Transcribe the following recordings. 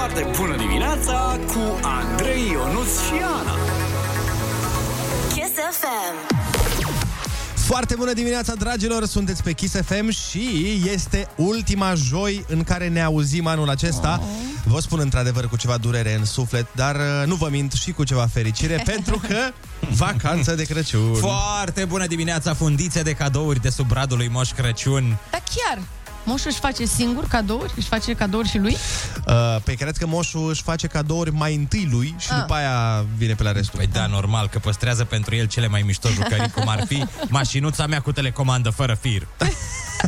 foarte bună dimineața cu Andrei Ionuț și Ana. Kiss FM. Foarte bună dimineața, dragilor! Sunteți pe Kiss FM și este ultima joi în care ne auzim anul acesta. Vă spun într-adevăr cu ceva durere în suflet, dar uh, nu vă mint și cu ceva fericire, pentru că vacanță de Crăciun. Foarte bună dimineața, fundițe de cadouri de sub bradul lui Moș Crăciun. Dar chiar, moșul își face singur cadouri? Își face cadouri și lui? Uh, pe cred că moșul își face cadouri mai întâi lui și Ah. după aia vine pe la restul. Păi da, normal, că păstrează pentru el cele mai mișto jucării, cum ar fi mașinuța mea cu telecomandă fără fir.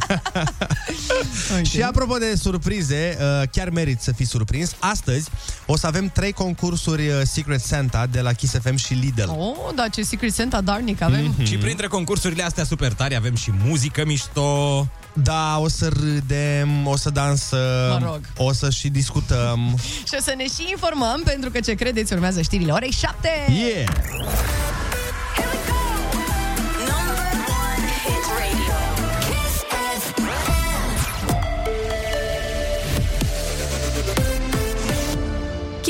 Și apropo de surprize, uh, chiar merit să fii surprins. Astăzi o să avem trei concursuri uh, Secret Santa de la Kiss FM și Lidl. Oh, da, ce Secret Santa darnic avem. Mhm. Și printre concursurile astea super tari avem și muzică mișto. Da, o să râdem, o să dansăm, Mă rog. o să și discutăm. Și o să ne și informăm, pentru că ce credeți urmează știrile orei 7. Yeah!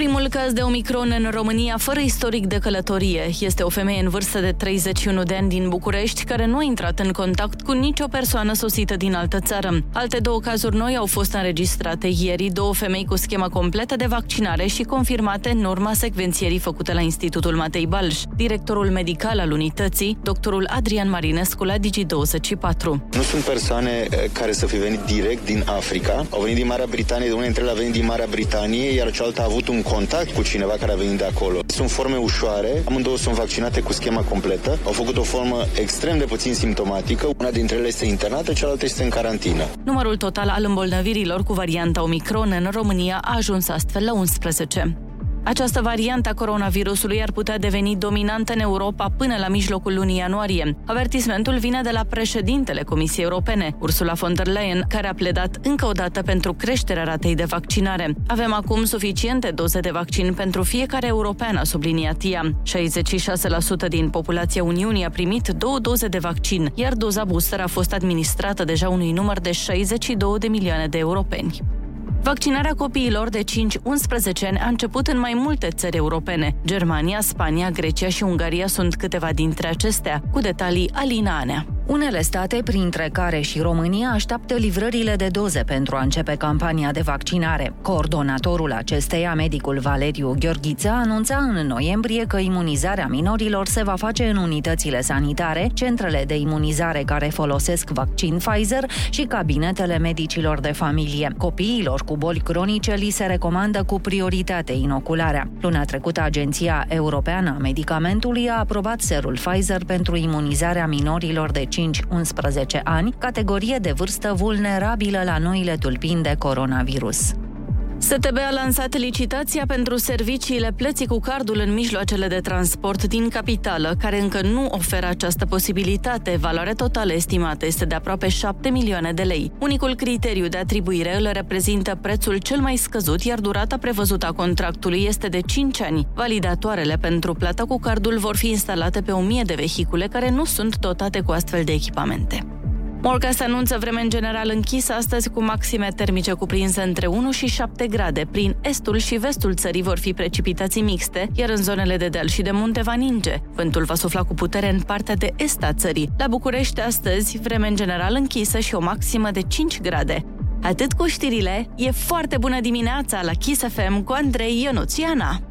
Primul caz de Omicron în România fără istoric de călătorie este o femeie în vârstă de 31 de ani din București care nu a intrat în contact cu nicio persoană sosită din altă țară. Alte două cazuri noi au fost înregistrate ieri, două femei cu schemă completă de vaccinare și confirmate în urma secvențierii făcute la Institutul Matei Balș. Directorul medical al unității, doctorul Adrian Marinescu la Digi24. Nu sunt persoane eh, care să fi venit direct din Africa. Au venit din Marea Britanie, de unele dintre ele a venit din Marea Britanie, iar cealaltă a avut un contact cu cineva care a venit de acolo. Sunt forme ușoare, amândouă sunt vaccinate cu schema completă, au făcut o formă extrem de puțin simptomatică, una dintre ele este internată, cealaltă este în carantină. Numărul total al îmbolnăvirilor cu varianta Omicron în România a ajuns astfel la 11. Această variantă a coronavirusului ar putea deveni dominantă în Europa până la mijlocul lunii ianuarie. Avertismentul vine de la președintele Comisiei Europene, Ursula von der Leyen, care a pledat încă o dată pentru creșterea ratei de vaccinare. Avem acum suficiente doze de vaccin pentru fiecare european, a subliniat ea. 66% din populația Uniunii a primit două doze de vaccin, iar doza booster a fost administrată deja unui număr de 62 de milioane de europeni. Vaccinarea copiilor de 5-11 ani a început în mai multe țări europene. Germania, Spania, Grecia și Ungaria sunt câteva dintre acestea, cu detalii Alina Anea. Unele state, printre care și România, așteaptă livrările de doze pentru a începe campania de vaccinare. Coordonatorul acesteia, medicul Valeriu Gheorghiță, anunța în noiembrie că imunizarea minorilor se va face în unitățile sanitare, centrele de imunizare care folosesc vaccin Pfizer și cabinetele medicilor de familie. Copiilor cu boli cronice li se recomandă cu prioritate inocularea. Luna trecută, Agenția Europeană a Medicamentului a aprobat serul Pfizer pentru imunizarea minorilor de 5-11 ani, categorie de vârstă vulnerabilă la noile tulpini de coronavirus. STB a lansat licitația pentru serviciile plății cu cardul în mijloacele de transport din capitală, care încă nu oferă această posibilitate. Valoarea totală estimată este de aproape 7 milioane de lei. Unicul criteriu de atribuire îl reprezintă prețul cel mai scăzut, iar durata prevăzută a contractului este de 5 ani. Validatoarele pentru plata cu cardul vor fi instalate pe 1000 de vehicule care nu sunt dotate cu astfel de echipamente. Morcast anunță vreme în general închisă astăzi cu maxime termice cuprinse între 1 și 7 grade. Prin estul și vestul țării vor fi precipitații mixte, iar în zonele de deal și de munte va ninge. Vântul va sufla cu putere în partea de est a țării. La București astăzi vreme în general închisă și o maximă de 5 grade. Atât cu știrile, e foarte bună dimineața la Kiss FM cu Andrei Ionuțiana.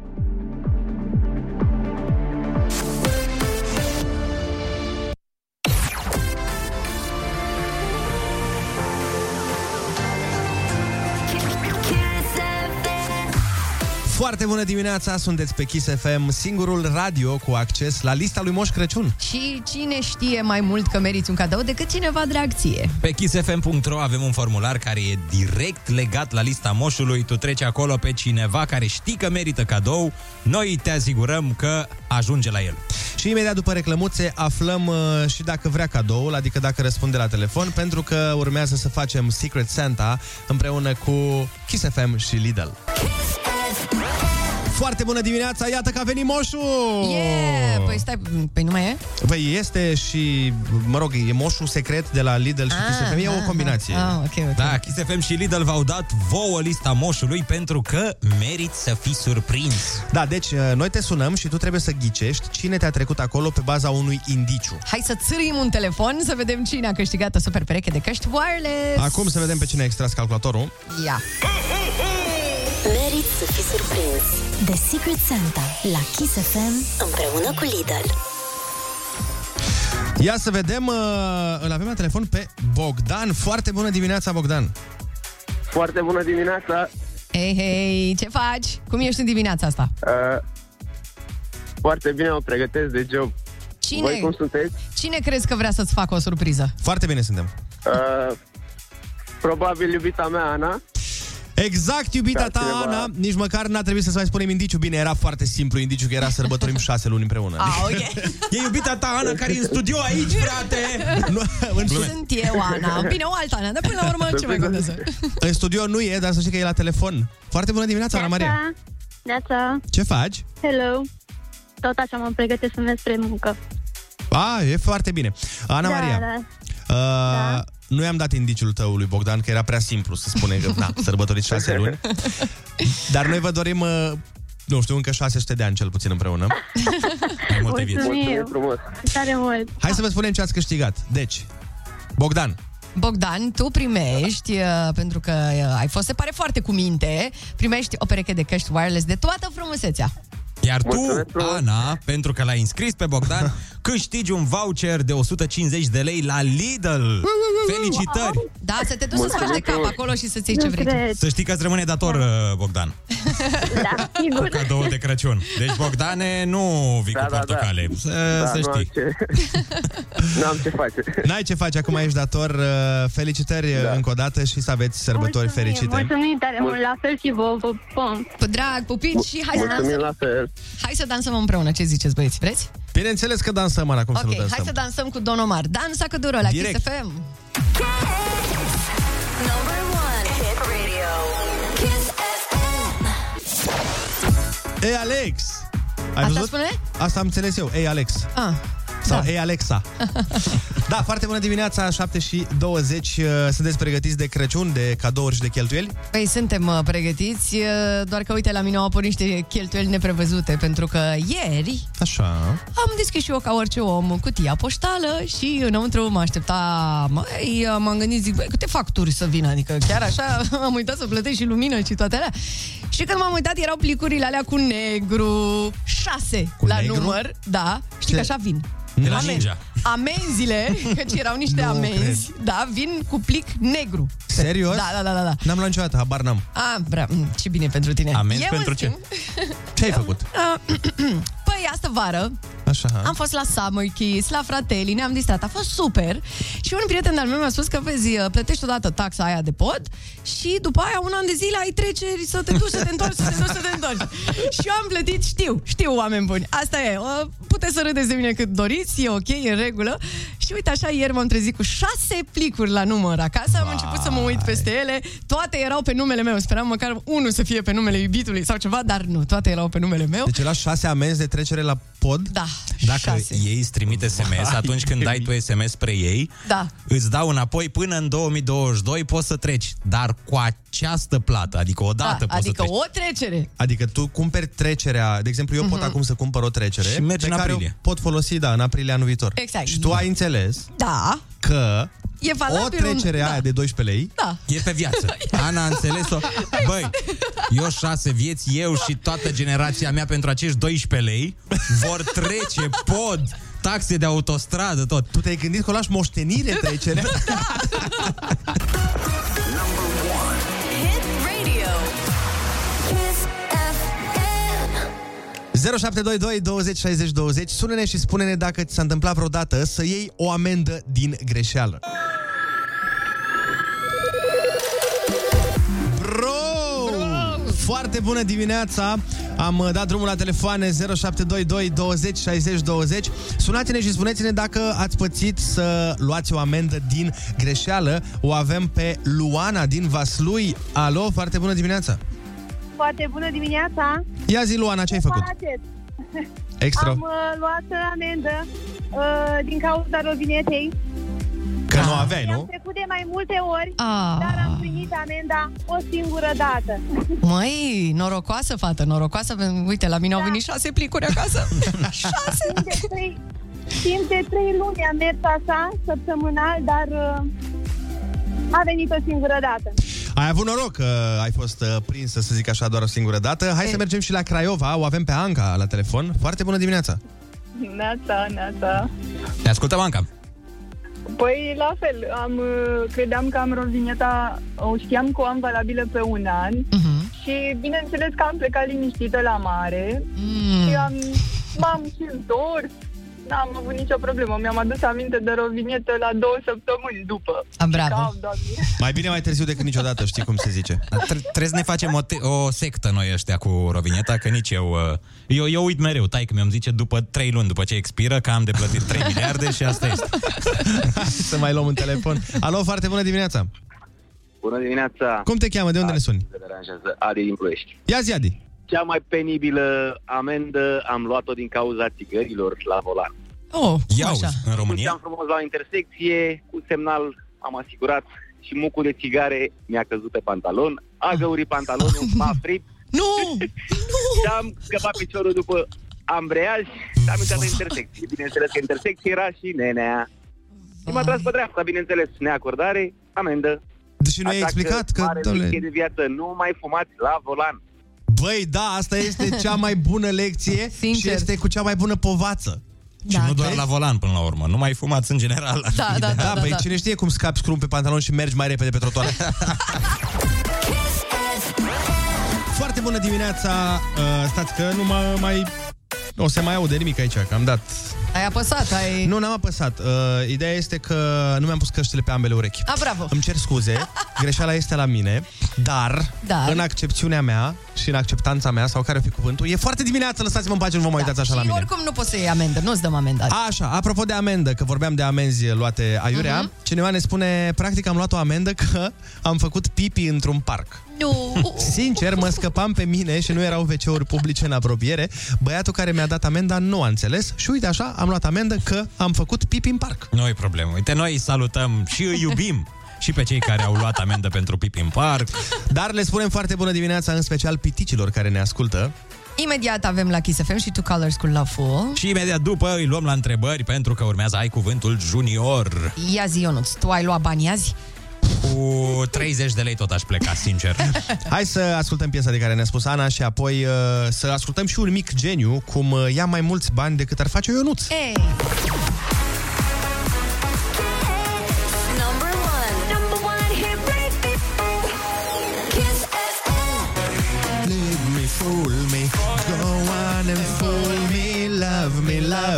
Foarte bună dimineața, sunteți pe Kiss FM, singurul radio cu acces la lista lui Moș Crăciun. Și cine știe mai mult că meriți un cadou decât cineva drag ție? Pe kissfm.ro avem un formular care e direct legat la lista moșului. Tu treci acolo pe cineva care știi că merită cadou. Noi te asigurăm că ajunge la el. Și imediat după reclămuțe aflăm uh, și dacă vrea cadoul, adică dacă răspunde la telefon, pentru că urmează să facem Secret Santa împreună cu Kiss FM și Lidl. Foarte bună dimineața, iată că a venit moșul! Yeah! Păi stai, păi nu mai e? Păi este și, mă rog, e moșul secret de la Lidl și Kiss FM, e o combinație. Ah, ok, ok. Da, Kiss FM și Lidl v-au dat vouă lista moșului pentru că merit să fii surprins. Da, deci uh, noi te sunăm și tu trebuie să ghicești cine te-a trecut acolo pe baza unui indiciu. Hai să țârim un telefon să vedem cine a câștigat o super pereche de căști wireless. Acum să vedem pe cine a extras calculatorul. Ia. Merit să fii surprins. The Secret Santa la Kiss FM împreună cu Lidl. Ia să vedem, uh, îl avem la telefon pe Bogdan. Foarte bună dimineața, Bogdan. Foarte bună dimineața! Hei, hei, ce faci? Cum ești în dimineața asta? Uh, foarte bine mă pregătesc de job. Cine, Voi cum sunteți? cine crezi că vrea să-ți facă o surpriză? Foarte bine suntem. Uh, probabil iubita mea, Ana. Exact, iubita Da, ta, cineva- Ana. Nici măcar n-a trebuit să-ți mai spunem indiciu. Bine, era foarte simplu indiciu, că era sărbătorim șase luni împreună. Ah, ok. E iubita ta, Ana, care e în studio aici, frate! Nu, în, Sunt eu, Ana. Bine, o altă Ana, dar până la urmă ce mai contează? în studio nu e, dar să știi că e la telefon. Foarte bună dimineața, Ana Maria. Neața, Ce faci? hello. Tot așa mă pregătesc să merg spre muncă. A, e foarte bine. Ana da, Maria, da. Uh, nu i-am dat indiciul tău lui Bogdan, că era prea simplu să spune că, na, sărbătoriți șase luni. Dar noi vă dorim, uh, nu știu, încă 600 de ani cel puțin împreună. Mai multe vieți. Mulțumim. Mulțumim frumos! Tare mult. Hai să vă spunem ce ați câștigat. Deci, Bogdan, Bogdan, tu primești, uh, pentru că uh, ai fost, se pare, foarte cu minte, primești o pereche de căști wireless de toată frumusețea. Iar tu, Mulțumesc frumos. Ana, pentru că l-ai înscris pe Bogdan, câștigi un voucher de 150 de lei la Lidl. Felicitări! Da, să te duci să-ți faci de Mulțumesc cap frumos. acolo și să-ți iei ce Nu vrei. tu. cred. Să știi că îți rămâne dator, uh, Bogdan, Da, sigur. cadou de Crăciun. Deci, Bogdane, nu vii Da, cu da, da. portocale. Să, Da, să nu am știi. ce... N-am ce face. n-ai ce face, acum ești dator. Uh, Felicitări Da. uh, încă o dată și să aveți sărbători Mulțumim, fericite. Mulțumim tare mult, la fel și vouă, vă pom. Cu drag, pupici și hai să, Mulțumim dansăm, la fel. hai să dansăm împreună. Ce ziceți, băieți? Vreți? Bineînțeles că dansăm, Ana, cum să nu Ok, dansăm. hai să dansăm cu Don Omar. Dansa cu duro la Direct. Kiss FM. Number one hit radio. Kiss FM. Ei, Alex! Ai Asta văzut? spune? Asta am înțeles eu. Ei, Alex. Ah, Sau Da. Ei, Alexa. da, foarte bună dimineața, 7 și 20. Uh, Sunteți pregătiți de Crăciun, de cadouri și de cheltuieli? Păi suntem uh, pregătiți, uh, doar că uite la mine au apărut niște cheltuieli neprevăzute, pentru că ieri Așa. am deschis și eu ca orice om cutia poștală și înăuntru mă aștepta, mai m-am gândit, zic, băi, câte facturi să vină, adică chiar așa am uitat să plătesc și lumină și toate alea. Și când m-am uitat erau plicurile alea cu negru, șase Cu la negru? număr, da, știi Ce? că așa vin. De la Amen- Ninja. Amenziile, căci erau niște Nu amenzi, da, vin cu plic negru. Serios? Da, da, da, da. da. N-am luat niciodată, habar n-am. Ah, bra, mm, ce bine pentru tine. Amenzi Eu, pentru în ce? schimb, Ce ai făcut? Păi, astă vară Așa. am fost la Summer Kiss, la Fratelli, ne-am distrat, a fost super. Și un prieten al meu mi-a spus că, vezi, plătești odată taxa aia de pod și după aia un an de zile ai treceri să te duci, să te întorci, să te duci, să te întorci. și eu am plătit, știu, știu, oameni buni. Asta e, uh, puteți să râdeți de mine cât doriți, e ok, e în regulă. Și uite așa, ieri m-am trezit cu șase plicuri la număr acasă, am început să mă uit peste ele, toate erau pe numele meu, speram măcar unul să fie pe numele iubitului sau ceva, dar nu, toate erau pe numele meu. Deci la șase amenzi de trecere la pod? Da, Dacă șase. ei îți trimite SMS, atunci când dai tu SMS spre ei, Da. îți dau înapoi până în 2022 poți să treci. Dar cu această plată, adică o dată da, poți adică să treci. o trecere. Adică tu cumperi trecerea, de exemplu, eu pot acum să cumpăr o trecere Și mergi pe în care aprilie. o pot folosi, da, în aprilie anul viitor. Exact. Și tu ai înțeles Da, că e valabil o trecere un... aia da. de 12 lei Da. E pe viață. Ana a înțeles-o. Băi, eu șase vieți, eu și toată generația mea pentru acești 12 lei vor trece pod, taxe de autostradă, tot. Tu te-ai gândit că o lași moștenire trecerea? 0722 20 60 20 Sună-ne și spune-ne dacă ți s-a întâmplat vreodată să iei o amendă din greșeală. Bro! Foarte bună dimineața! Am uh, dat drumul la telefoane 0722 20 60 20 Sunați-ne și spuneți-ne dacă ați pățit să luați o amendă din greșeală O avem pe Luana din Vaslui Alo, foarte bună dimineața! Foarte bună dimineața! Ia zi, Luana, ce ai făcut? Faceți? Extra. Am uh, luat amendă uh, din cauza rovinetei. Că nu aveai, Am nu? trecut de mai multe ori, Ah. dar am primit amenda o singură dată. Măi, norocoasă, fată, norocoasă. Uite, la mine au venit șase plicuri acasă. șase! Timp de trei, timp de trei luni am mers așa, săptămânal, dar uh, a venit o singură dată. Ai avut noroc că ai fost uh, prinsă, să zic așa, doar o singură dată. Hai să mergem și la Craiova. O avem pe Anca la telefon. Foarte bună dimineața! Neața, neața. Te ascultăm, Anca. Păi, la fel, am, uh, credeam că am rovineta, o știam că o am valabilă pe un an uh-huh. și bineînțeles că am plecat liniștită la mare mm. și am, m-am și întors, n-am avut nicio problemă. Mi-am adus aminte de rovinetă la două săptămâni după. A, bravo. Ca, doamne. Mai bine mai târziu decât niciodată, știi cum se zice. Tre- trebuie să ne facem o, te- o sectă noi ăștia cu rovineta, că nici eu... uh, Eu, eu uit mereu, tai că mi-am zice după 3 luni, după ce expiră, că am de plătit 3 miliarde și asta este. să mai luăm un telefon. Alo, foarte bună dimineața! Bună dimineața! Cum te cheamă? De unde ne suni? Te deranjează Adi din Ploiești. Ia zi, Adi! Cea mai penibilă amendă am luat-o din cauza țigărilor la volan. Oh, Ia așa. în Mergeam frumos la o intersecție, cu semnal am asigurat și mucul de țigare mi-a căzut pe pantalon, a găurit pantalonul, m-a fript. Nu! și am scăpat piciorul după ambreiaj și am intrat în intersecție. Bineînțeles că intersecție era și nenea. Și m-a tras pe dreapta, bineînțeles, neacordare, amendă. Deci nu ai Așa explicat că, mare domnule- lecție de viață, nu mai fumați la volan. Băi, da, asta este cea mai bună lecție Sincer. și este cu cea mai bună povață. Și nu doar la volan până la urmă, nu mai fumați în general. ar Da, fi da, ideal. Da, da, păi cine știe cum scapi scrum pe pantalon și mergi mai repede pe trotuar. Foarte bună dimineața! Uh, stați că nu mă mai... O să mai aude nimic aici, că am dat... Ai apăsat, ai... Nu, n-am apăsat. Uh, ideea este că nu mi-am pus căștile pe ambele urechi. A, bravo. Îmi cer scuze, greșeala este la mine, dar, Dar? în accepțiunea mea și în acceptanța mea, sau care o fi cuvântul, e foarte dimineață, lăsați-mă în pace, nu vă mai uitați așa la și mine. oricum nu poți să iei amendă, nu-ți dăm amendă. Așa, apropo de amendă, că vorbeam de amenzi luate aiurea, Mhm. cineva ne spune, practic am luat o amendă că am făcut pipi într-un parc. Nu! Sincer, mă scăpam pe mine și nu erau WC-uri publice în apropiere. Băiatul care mi-a dat amenda nu a înțeles și uite așa, am luat amendă că am făcut pipi în parc. Nu e problemă. Uite, noi salutăm și îi iubim și pe cei care au luat amendă pentru pipi în parc. Dar le spunem foarte bună dimineața, în special piticilor care ne ascultă. Imediat avem la Kiss FM și Two Colors cu Loveful. Și imediat după îi luăm la întrebări pentru că urmează Ai Cuvântul Junior. Ia zi, Ionuț, tu ai luat bani azi? Cu 30 de lei tot aș pleca, sincer. Hai să ascultăm piesa de care ne-a spus Ana și apoi uh, să ascultăm și un mic geniu cum uh, ia mai mulți bani decât ar face Ionuț. Ei!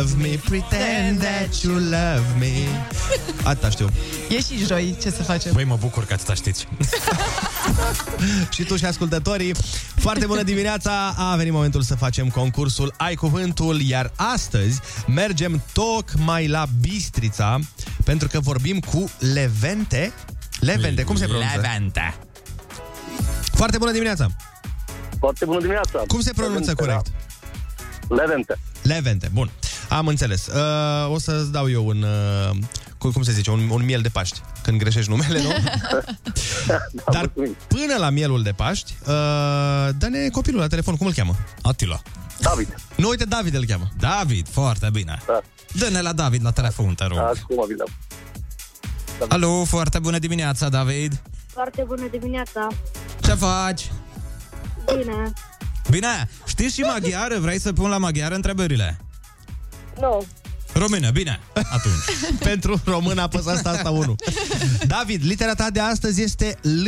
Love me, pretend that you love me. Atâta știu. E și joi, ce să facem? Băi, mă bucur că atâta știți. și tu și ascultătorii. Foarte bună dimineața! A venit momentul să facem concursul Ai Cuvântul, iar astăzi mergem tocmai la Bistrița, pentru că vorbim cu Levente. Levente, cum se pronunță? Levente. Foarte bună dimineața! Foarte bună dimineața! Cum se pronunță Levente, corect? da. Levente. Levente, bun. Am înțeles. Uh, o să-ți dau eu un... Uh, cu- cum se zice? Un, un miel de Paști. Când greșești numele, nu? Dar până la mielul de Paști, uh, dă-ne copilul la telefon. Cum îl cheamă? Atila. David. Nu, uite, David îl cheamă. David, foarte bine. Da. Dă-ne la David la telefon, te rog. Acum vi Alo, foarte bună dimineața, David. Foarte bună dimineața. Ce faci? Bine. Bine, știi și maghiară? Vrei să pun la maghiară întrebările? Nu. Română, bine, atunci. Pentru român apăsați asta 1. David, litera ta de astăzi este L.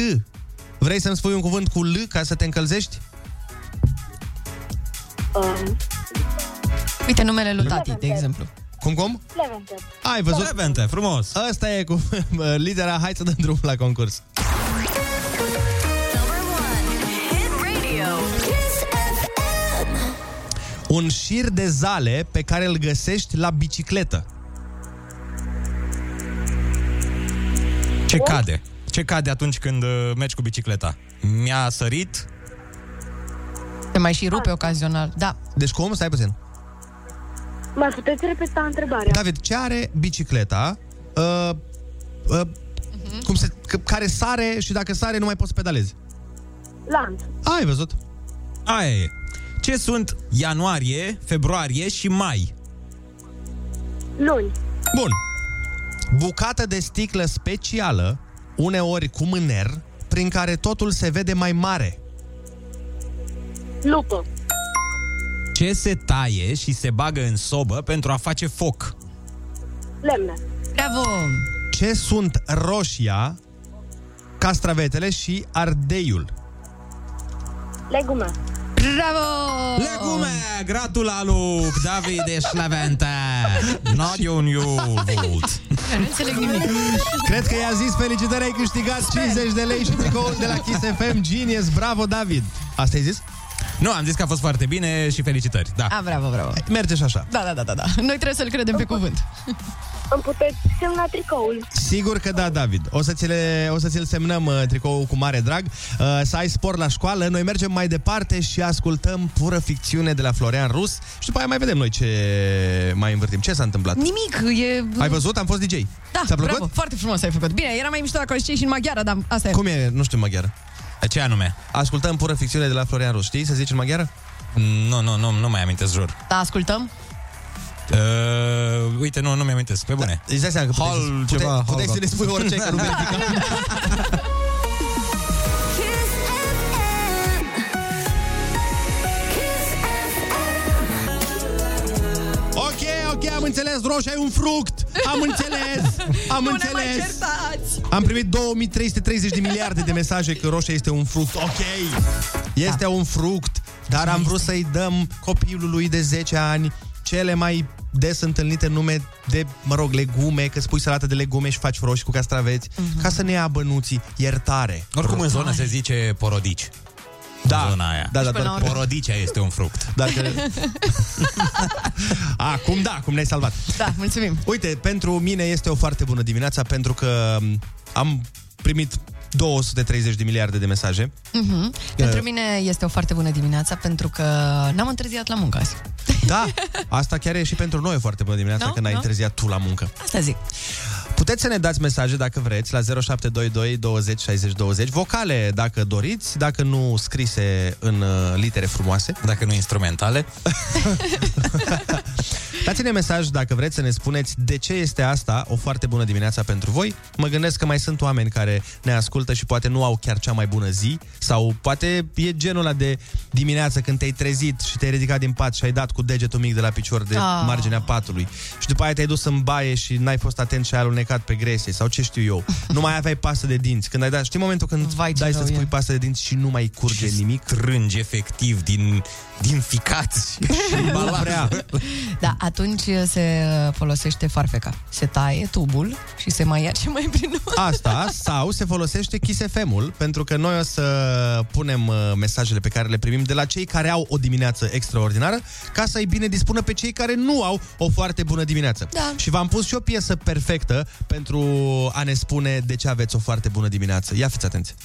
Vrei să-mi spui un cuvânt cu L ca să te încălzești? Um, Uite numele lui tati, de exemplu. Cum, cum? Levente. Ai văzut? Levente, frumos. Asta e cu litera. Hai să dăm drumul la concurs. Un șir de zale pe care îl găsești la bicicletă. Ce cade? Ce cade atunci când uh, mergi cu bicicleta? Mi-a sărit Te mai și rupe ocazional. Da. Deci cum? Stai puțin. Mai puteți repeta întrebarea? David, ce are bicicleta uh, uh, cum se, c- care sare și dacă sare nu mai poți să pedalezi? Lanț. Ai văzut? Aia e. Ce sunt ianuarie, februarie și mai? Luni. Bun. Bucată de sticlă specială, uneori cu mâner, prin care totul se vede mai mare. Lupă. Ce se taie și se bagă în sobă pentru a face foc? Lemne. Bravo! Ce sunt roșia, castravetele și ardeiul? Legume. Bravo! Legume! Gratulalu, David Eșlaventa! Not un iubut! Nu înțeleg nimic. Cred că i-a zis felicitări, ai câștigat 50 de lei și tricoul de la Kiss FM Genius. Bravo, David! Asta ai zis? Nu, am zis că a fost foarte bine și felicitări, da. A, bravo, bravo. Merge și așa. Da, da, da, da, da. Noi trebuie să-l credem pe cuvânt. Îmi puteți semna tricoul. Sigur că da, David. O să ți le, o să ți-l semnăm uh, tricoul cu mare drag. Uh, să ai spor la școală. Noi mergem mai departe și ascultăm pură ficțiune de la Florian Rus și după aia mai vedem noi ce mai învârtim. Ce s-a întâmplat? Nimic, e... Ai văzut? Am fost DJ. Da, Ți-a plăcut? bravo, foarte frumos ai făcut. Bine, era mai mișto dacă o știi și în maghiară, dar asta e. Cum e? Nu știu în maghiară. Ce anume? Ascultăm pură ficțiune de la Florian Rus. Știi să zici în maghiară? Nu, nu, nu, nu mai amintesc, jur. Da, ascultăm? Uh, uite, nu, nu mi-amintesc, pe bune. Îți dai seama că puteai, Hal, să- ceva, puteai, puteai hal, să ne spui orice, că nu verifica. Ok, ok, am înțeles, roșia e un fruct. Am înțeles, am Nu ne mai înțeles. certați! Am primit 2330 de miliarde de mesaje că roșia este un fruct. Ok, este da. un fruct, dar am vrut să-i dăm copilului de 10 ani cele mai des întâlnite nume de, mă rog, legume, că spui salată de legume și faci roșii cu castraveți, Mhm. ca să ne ia bănuții. Iertare. Oricum în zonă se zice porodici. Da, În zona aia. da, da, până la doar urmă. Porodicea este un fruct. Dacă... Acum da, cum ne-ai salvat. Da, mulțumim. Uite, pentru mine este o foarte bună dimineața pentru că m, am primit 230 de miliarde de mesaje. Mhm. Pentru mine este o foarte bună dimineața pentru că n-am întârziat la muncă azi. Da, asta chiar e și pentru noi o foarte bună dimineața Nu? că n-ai Nu? întârziat tu la muncă. Asta zic. Puteți să ne dați mesaje dacă vreți la 0722 20 60 20, vocale dacă doriți, dacă nu scrise în uh, litere frumoase. Dacă nu instrumentale. Dați-ne mesaj dacă vreți să ne spuneți de ce este asta o foarte bună dimineața pentru voi. Mă gândesc că mai sunt oameni care ne ascultă și poate nu au chiar cea mai bună zi sau poate e genul ăla de dimineață când te-ai trezit și te-ai ridicat din pat și ai dat cu degetul mic de la picior de Ah. marginea patului și după aia te-ai dus în baie și n-ai fost atent și ai alunecat pe gresie sau ce știu eu. Nu mai aveai pasă de dinți. Când ai dat, știi momentul când Vai, ce dai rău să-ți e. pui pasă de dinți și nu mai curge nimic? Trângi efectiv din, din ficați și Nu balaj. vrea. Da, atunci se uh, folosește farfeca. Se taie tubul și se mai ia ce mai prin urmă. Asta, sau se folosește Kiss FM-ul, pentru că noi o să punem uh, mesajele pe care le primim de la cei care au o dimineață extraordinară, ca să-i bine dispună pe cei care nu au o foarte bună dimineață. Da. Și v-am pus și o piesă perfectă pentru a ne spune de ce aveți o foarte bună dimineață. Ia fiți atenți!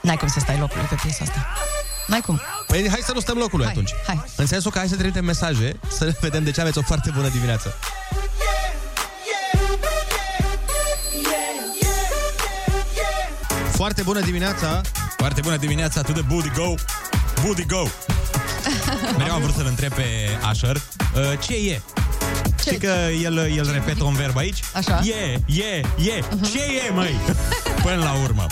N-ai cum să stai locului pe piesa asta. N-ai cum. Păi hai să nu stăm locului Hai, atunci. hai. În sensul că hai să trimitem mesaje să vedem de ce aveți o foarte bună dimineață. Foarte bună dimineața! Foarte bună dimineața, to the booty go, booty go. Mereu am vrut să-l întreb pe Asher, uh, ce e? Știi că el, el repetă un verb aici? Așa. E, e, e. Ce e, măi? Până la urmă.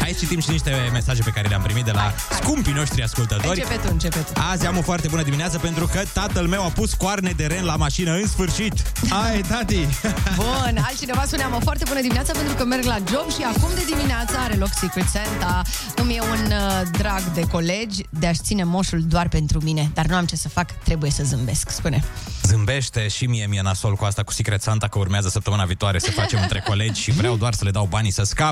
Hai să citim și niște mesaje pe care le-am primit de la scumpii noștri ascultători. Începe tu, începe tu. Azi am o foarte bună dimineață pentru că tatăl meu a pus coarne de ren la mașină în sfârșit. Hai, tati! Bun, altcineva spune am o foarte bună dimineață pentru că merg la job și acum de dimineață are loc Secret Santa. Îmi e un uh, drag de colegi de a-și ține moșul doar pentru mine, dar nu am ce să fac, trebuie să zâmbesc, spune. Zâmbește și mie mi-e nasol cu asta cu Secret Santa că urmează săptămâna viitoare să facem între colegi și vreau doar să le dau banii să scap.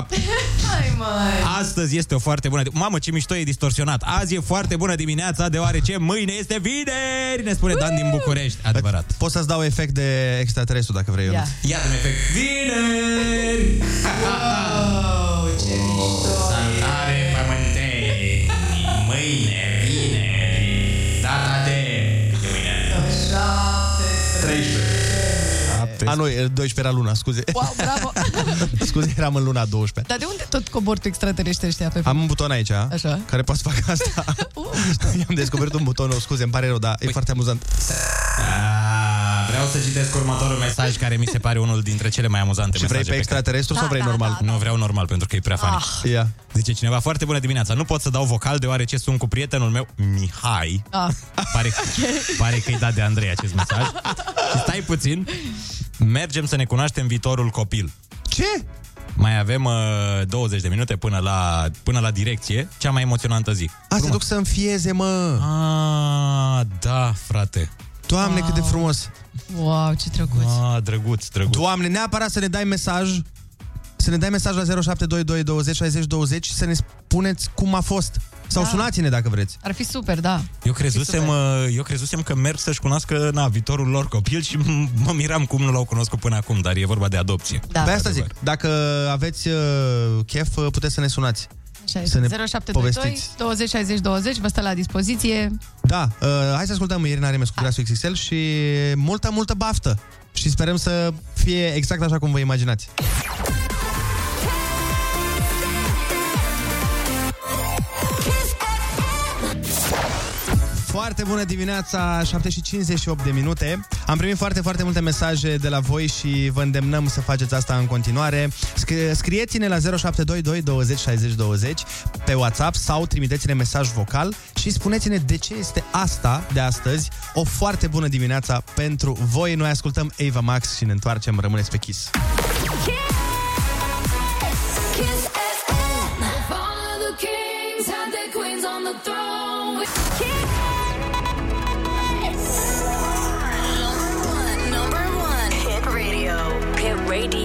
Hai, mai. Astăzi este o foarte bună... Mamă, ce mișto e distorsionat. Azi e foarte bună dimineața, deoarece mâine este vineri, ne spune Dan din București. Adevărat. Pot să-ți dau efect de extraterestru dacă vrei, Ionuț. Ia. Iată un efect. Vineri! Wow, A, nu, e 12 era luna, scuze. Wow, bravo! scuze, eram în luna 12. Dar de unde tot cobor tu extraterestri ăștia pe Am un buton aici, Așa. care poate să fac asta. I-am descoperit un buton nou, scuze, îmi pare rău, dar e foarte amuzant. Ah, Vreau să citesc următorul mesaj care mi se pare unul dintre cele mai amuzante Și vrei mesaje pe extraterestru sau Da, vrei da, normal? da, Nu vreau normal pentru că e prea funny. Ah. Ia. Zice cineva, foarte bună dimineața. Nu pot să dau vocal deoarece sunt cu prietenul meu, Mihai. Ah. Pare, pare că-i dat de Andrei acest mesaj. Și stai puțin. Mergem să ne cunoaștem viitorul copil. Ce? Mai avem uh, 20 de minute până la, până la direcție. Cea mai emoționantă zi. A, se duc să înfieze, mă. Ah, da, frate. Doamne, cât de frumos. Wow, ce drăguț! Ah, drăguț, drăguț. Doamne, neapărat să ne dai mesaj să ne dai mesaj la 0722 20 60 20 și să ne spuneți cum a fost. Sau Da. sunați-ne dacă vreți. Ar fi super, da. Eu crezusem, uh, eu crezusem că merg să-și cunoască na, viitorul lor copil și m- mă miram cum nu l-au cunoscut până acum, dar e vorba de adopție. Da. Pe asta zic, dacă aveți uh, chef, uh, puteți să ne sunați. Așa Să ne este. 0722 povestiți. 20 60 20 vă stă la dispoziție. Da, uh, hai să ascultăm Irina Remes cu Grasul XXL și multă, multă baftă. Și sperăm să fie exact așa cum vă imaginați. Foarte bună dimineața, 7 și 58 de minute. Am primit foarte, foarte multe mesaje de la voi și vă îndemnăm să faceți asta în continuare. Sc- scrieți-ne la 0722 20 60 20 pe WhatsApp sau trimiteți-ne mesaj vocal și spuneți-ne de ce este asta de astăzi o foarte bună dimineața pentru voi. Noi ascultăm Ava Max și ne întoarcem. Rămâneți pe Kiss.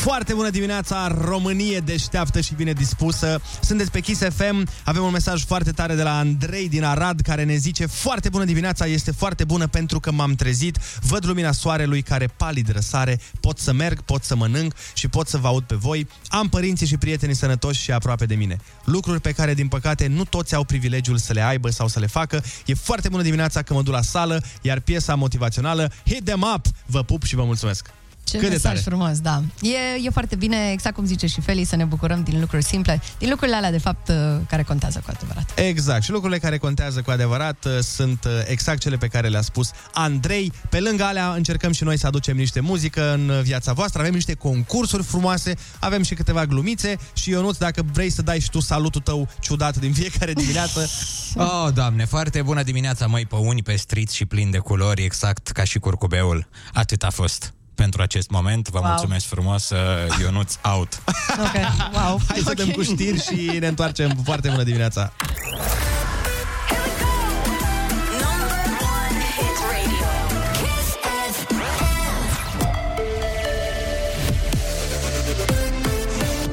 Foarte bună dimineața, Românie deșteaptă și bine dispusă. Sunteți pe Kiss FM, avem un mesaj foarte tare de la Andrei din Arad care ne zice Foarte bună dimineața, este foarte bună pentru că m-am trezit, văd lumina soarelui care palid răsare, pot să merg, pot să mănânc și pot să vă aud pe voi. Am părinții și prietenii sănătoși și aproape de mine. Lucruri pe care, din păcate, nu toți au privilegiul să le aibă sau să le facă. E foarte bună dimineața că mă duc la sală, iar piesa motivațională Hit them up! Vă pup și vă mulțumesc! Ce Cât de mesaj tare. frumos, da. E, e foarte bine, exact cum zice și Feli, să ne bucurăm din lucruri simple, din lucrurile alea, de fapt, uh, care contează cu adevărat. Exact. Și lucrurile care contează cu adevărat uh, sunt uh, exact cele pe care le-a spus Andrei. Pe lângă alea încercăm și noi să aducem niște muzică în uh, viața voastră. Avem niște concursuri frumoase, avem și câteva glumițe și Ionuț, dacă vrei să dai și tu salutul tău ciudat din fiecare dimineață, Oh, doamne, foarte bună dimineața, măi, pe unii pe street și plin de culori, exact ca și curcubeul. Atât a fost pentru acest moment. Vă Wow. mulțumesc frumos, uh, Ionuț out. Ok, wow. hai să dăm Ok. cu știri și ne întoarcem. Foarte bună dimineața!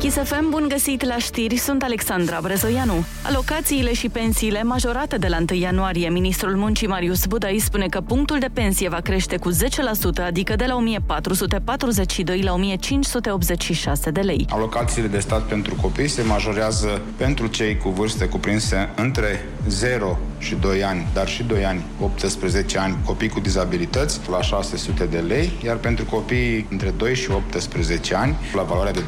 Kiss FM, bun găsit la știri, sunt Alexandra Brezoianu. Alocațiile și pensiile majorate de la 1 ianuarie. Ministrul Muncii Marius Budai spune că punctul de pensie va crește cu 10%, adică de la 1442 la 1586 de lei. Alocațiile de stat pentru copii se majorează pentru cei cu vârste cuprinse între 0 și 2 ani, dar și 2 ani, 18 ani, copii cu dizabilități, la 600 de lei, iar pentru copii între 2 și 18 ani, la valoarea de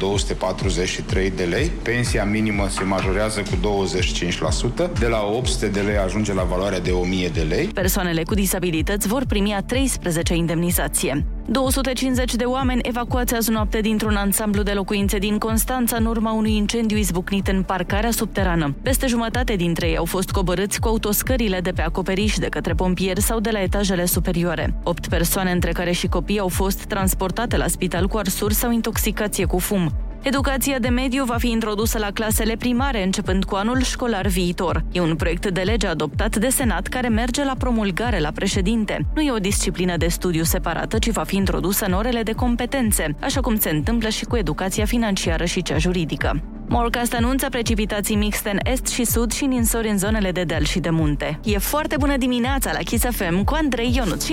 243 de lei. Pensia minimă se majorează cu 25%, de la 800 de lei ajunge la valoarea de 1000 de lei. Persoanele cu disabilități vor primi a 13 indemnizație. 250 de oameni evacuați azi noapte dintr-un ansamblu de locuințe din Constanța în urma unui incendiu izbucnit în parcarea subterană. Peste jumătate dintre ei au fost coborâți cu autoscările de pe acoperiș de către pompieri sau de la etajele superioare. Opt persoane, între care și copii, au fost transportate la spital cu arsuri sau intoxicație cu fum. Educația de mediu va fi introdusă la clasele primare începând cu anul școlar viitor. E un proiect de lege adoptat de Senat care merge la promulgare la președinte. Nu e o disciplină de studiu separată, ci va fi introdusă în orele de competențe, așa cum se întâmplă și cu educația financiară și cea juridică. Morcast anunță precipitații mixte în est și sud și ninsori în zonele de deal și de munte. E foarte bună dimineața la Kiss FM cu Andrei Ionuț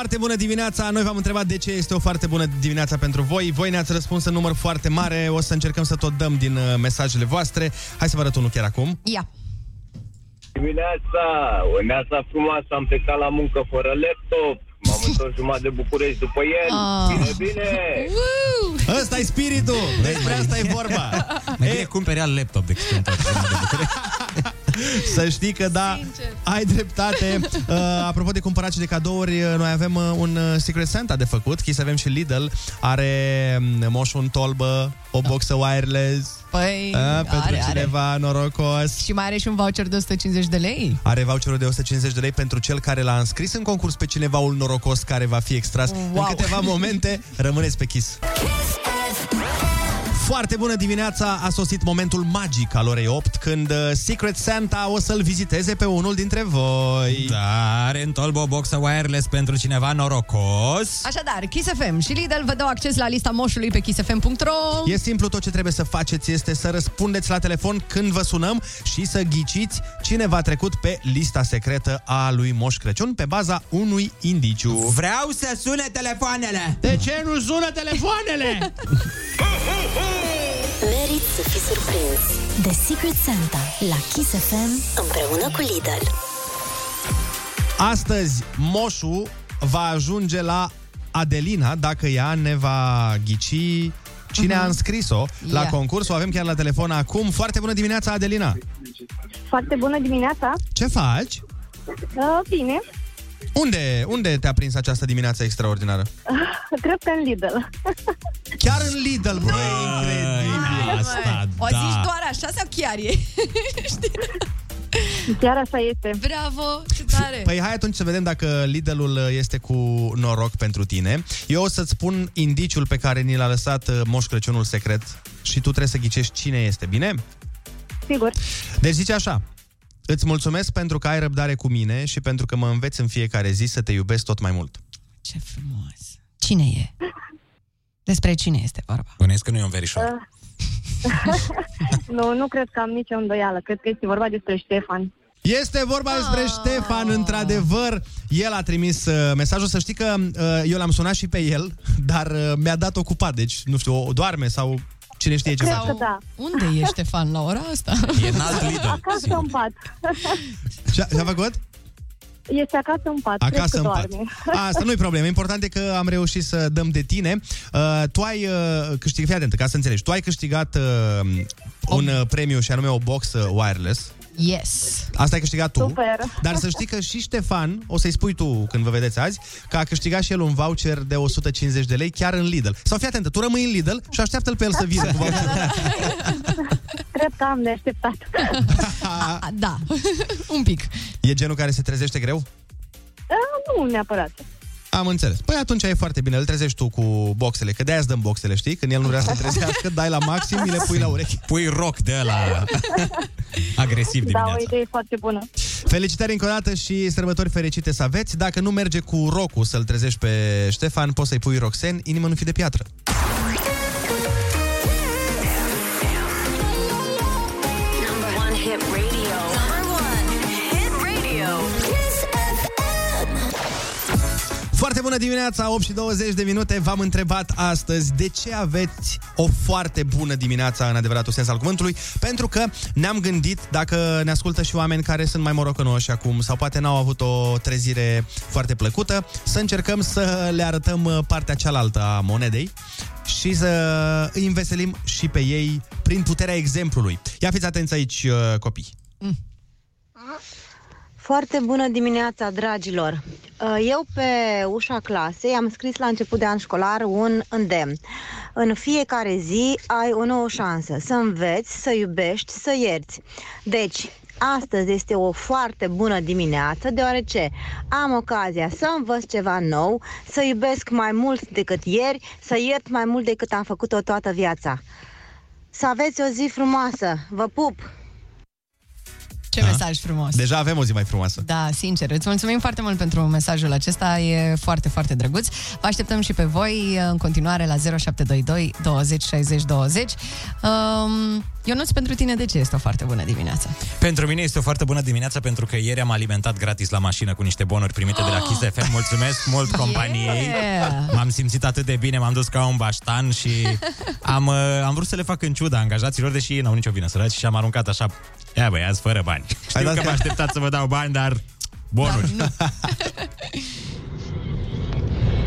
Foarte bună dimineața! Noi v-am întrebat de ce este o foarte bună dimineața pentru voi. Voi ne-ați răspuns în număr foarte mare. O să încercăm să tot dăm din uh, mesajele voastre. Hai să vă arăt unul chiar acum. Ia. Dimineața, o neața frumoasă, am plecat la muncă fără laptop, m-am întors jumătate de București după el, Ah. bine, bine! Ăsta e spiritul! Despre asta e vorba! Mai bine cumperi alt laptop decât să întorci jumătate de București. Să știi că da, Sincer. ai dreptate. Uh, apropo de cumpărat și de cadouri, uh, noi avem uh, un uh, Secret Santa de făcut. Chis avem și Lidl. Are um, moș un tolbă, o boxă wireless. Păi, Uh, pentru are, are. cineva norocos. Și mai are și un voucher de 150 de lei? Are voucherul de 150 de lei pentru cel care l-a înscris în concurs pe cinevaul norocos care va fi extras Wow. în câteva momente. Rămâneți pe Kiss. Foarte bună dimineața! A sosit momentul magic al orei 8 când uh, Secret Santa o să-l viziteze pe unul dintre voi. Da, are în tolbă o boxă wireless pentru cineva norocos. Așadar, Kiss FM și Lidl vă dau acces la lista moșului pe kissfm.ro E simplu, tot ce trebuie să faceți este să răspundeți la telefon când vă sunăm și să ghiciți cine v-a trecut pe lista secretă a lui Moș Crăciun pe baza unui indiciu. Vreau să sune telefoanele! De ce nu sună telefoanele? Merit să fiți surprins. The Secret Santa la Kiss FM împreună cu Lidl. Astăzi, Moșu va ajunge la Adelina dacă ea ne va ghici cine a înscris-o la Ia. concurs. O avem chiar la telefon acum. Foarte bună dimineața, Adelina! Foarte bună dimineața. Ce faci? Uh, bine, Unde, unde te-a prins această dimineață extraordinară? cred că în Lidl. Chiar în Lidl, băi, incredibil! Asta, O da. zici doar așa sau chiar e? Chiar așa este. Bravo, ce tare! Păi hai atunci să vedem dacă Lidl-ul este cu noroc pentru tine. Eu o să-ți spun indiciul pe care ni l-a lăsat uh, Moș Crăciunul secret și tu trebuie să ghicești cine este, bine? Sigur. Deci zice așa, îți mulțumesc pentru că ai răbdare cu mine și pentru că mă înveți în fiecare zi să te iubesc tot mai mult. Ce frumos! Cine e? Despre cine este vorba? Bănuiesc că nu e un verișor. nu, nu cred că am nicio îndoială. Cred că este vorba despre Ștefan. Este vorba despre Ștefan, într-adevăr. El a trimis uh, mesajul. Să știi că uh, eu l-am sunat și pe el, dar uh, mi-a dat ocupat. Deci, nu știu, o doarme sau cine știe ce Cred face. că da. Unde e Ștefan la ora asta? E în alt Lidl. Acasă în pat. Ce-a, ce-a făcut? Este acasă în pat. Acasă cred în că pat. doarme. Asta nu-i problemă. Important e că am reușit să dăm de tine. Uh, tu ai uh, câștigat, fii atent, ca să înțelegi, tu ai câștigat uh, un uh, premiu și anume o box uh, wireless. Yes! Asta ai câștigat tu. Super. Dar să știi că și Ștefan, o să-i spui tu când vă vedeți azi, că a câștigat și el un voucher de 150 de lei chiar în Lidl. Sau fii atentă, tu rămâi în Lidl și așteaptă-l pe el să vină cu voucherul. Cred că am de așteptat. A, da, un pic. E genul care se trezește greu? Uh, nu neapărat. Am înțeles. Păi atunci e foarte bine, îl trezești tu cu boxele, că de-aia îți dăm boxele, știi? Când el nu vrea să trezească, dai la maxim, mi le pui la urechi. Pui rock de la agresiv Da, o dimineața. idee foarte bună. Felicitări încă o dată și sărbători fericite să aveți. Dacă nu merge cu rocul să-l trezești pe Ștefan, poți să-i pui roxen, inimă nu fi de piatră. Foarte bună dimineața, 8 și 20 de minute. V-am întrebat astăzi de ce aveți o foarte bună dimineața în adevăratul sens al cuvântului, pentru că ne-am gândit dacă ne ascultă și oameni care sunt mai morocănoși acum sau poate n-au avut o trezire foarte plăcută, să încercăm să le arătăm uh, partea cealaltă a monedei și să îi înveselim și pe ei prin puterea exemplului. Ia fiți atenți aici, uh, copii. Foarte bună dimineața, dragilor! Uh, Eu pe ușa clasei am scris la început de an școlar un îndemn. În fiecare zi ai o nouă șansă să înveți, să iubești, să ierți. Deci, astăzi este o foarte bună dimineață, deoarece am ocazia să învăț ceva nou, să iubesc mai mult decât ieri, să iert mai mult decât am făcut-o toată viața. Să aveți o zi frumoasă! Vă pup! Ce mesaj frumos! Deja avem o zi mai frumoasă. Da, sincer, îți mulțumim foarte mult pentru mesajul acesta, e foarte, foarte drăguț. Vă așteptăm și pe voi în continuare la 0722 20 60 20. Um, Ionuț, pentru tine de ce este o foarte bună dimineață? Pentru mine este o foarte bună dimineață pentru că ieri am alimentat gratis la mașină cu niște bonuri primite de la Kiss FM. Mulțumesc mult companiei. Yeah! M-am simțit atât de bine, m-am dus ca un baștan și am, uh, am vrut să le fac în ciuda angajaților, deși ei n-au nicio vină săraci și am aruncat așa, ia băi, azi fără bani. Știu dat- că mă așteptați să vă dau bani, dar bonuri.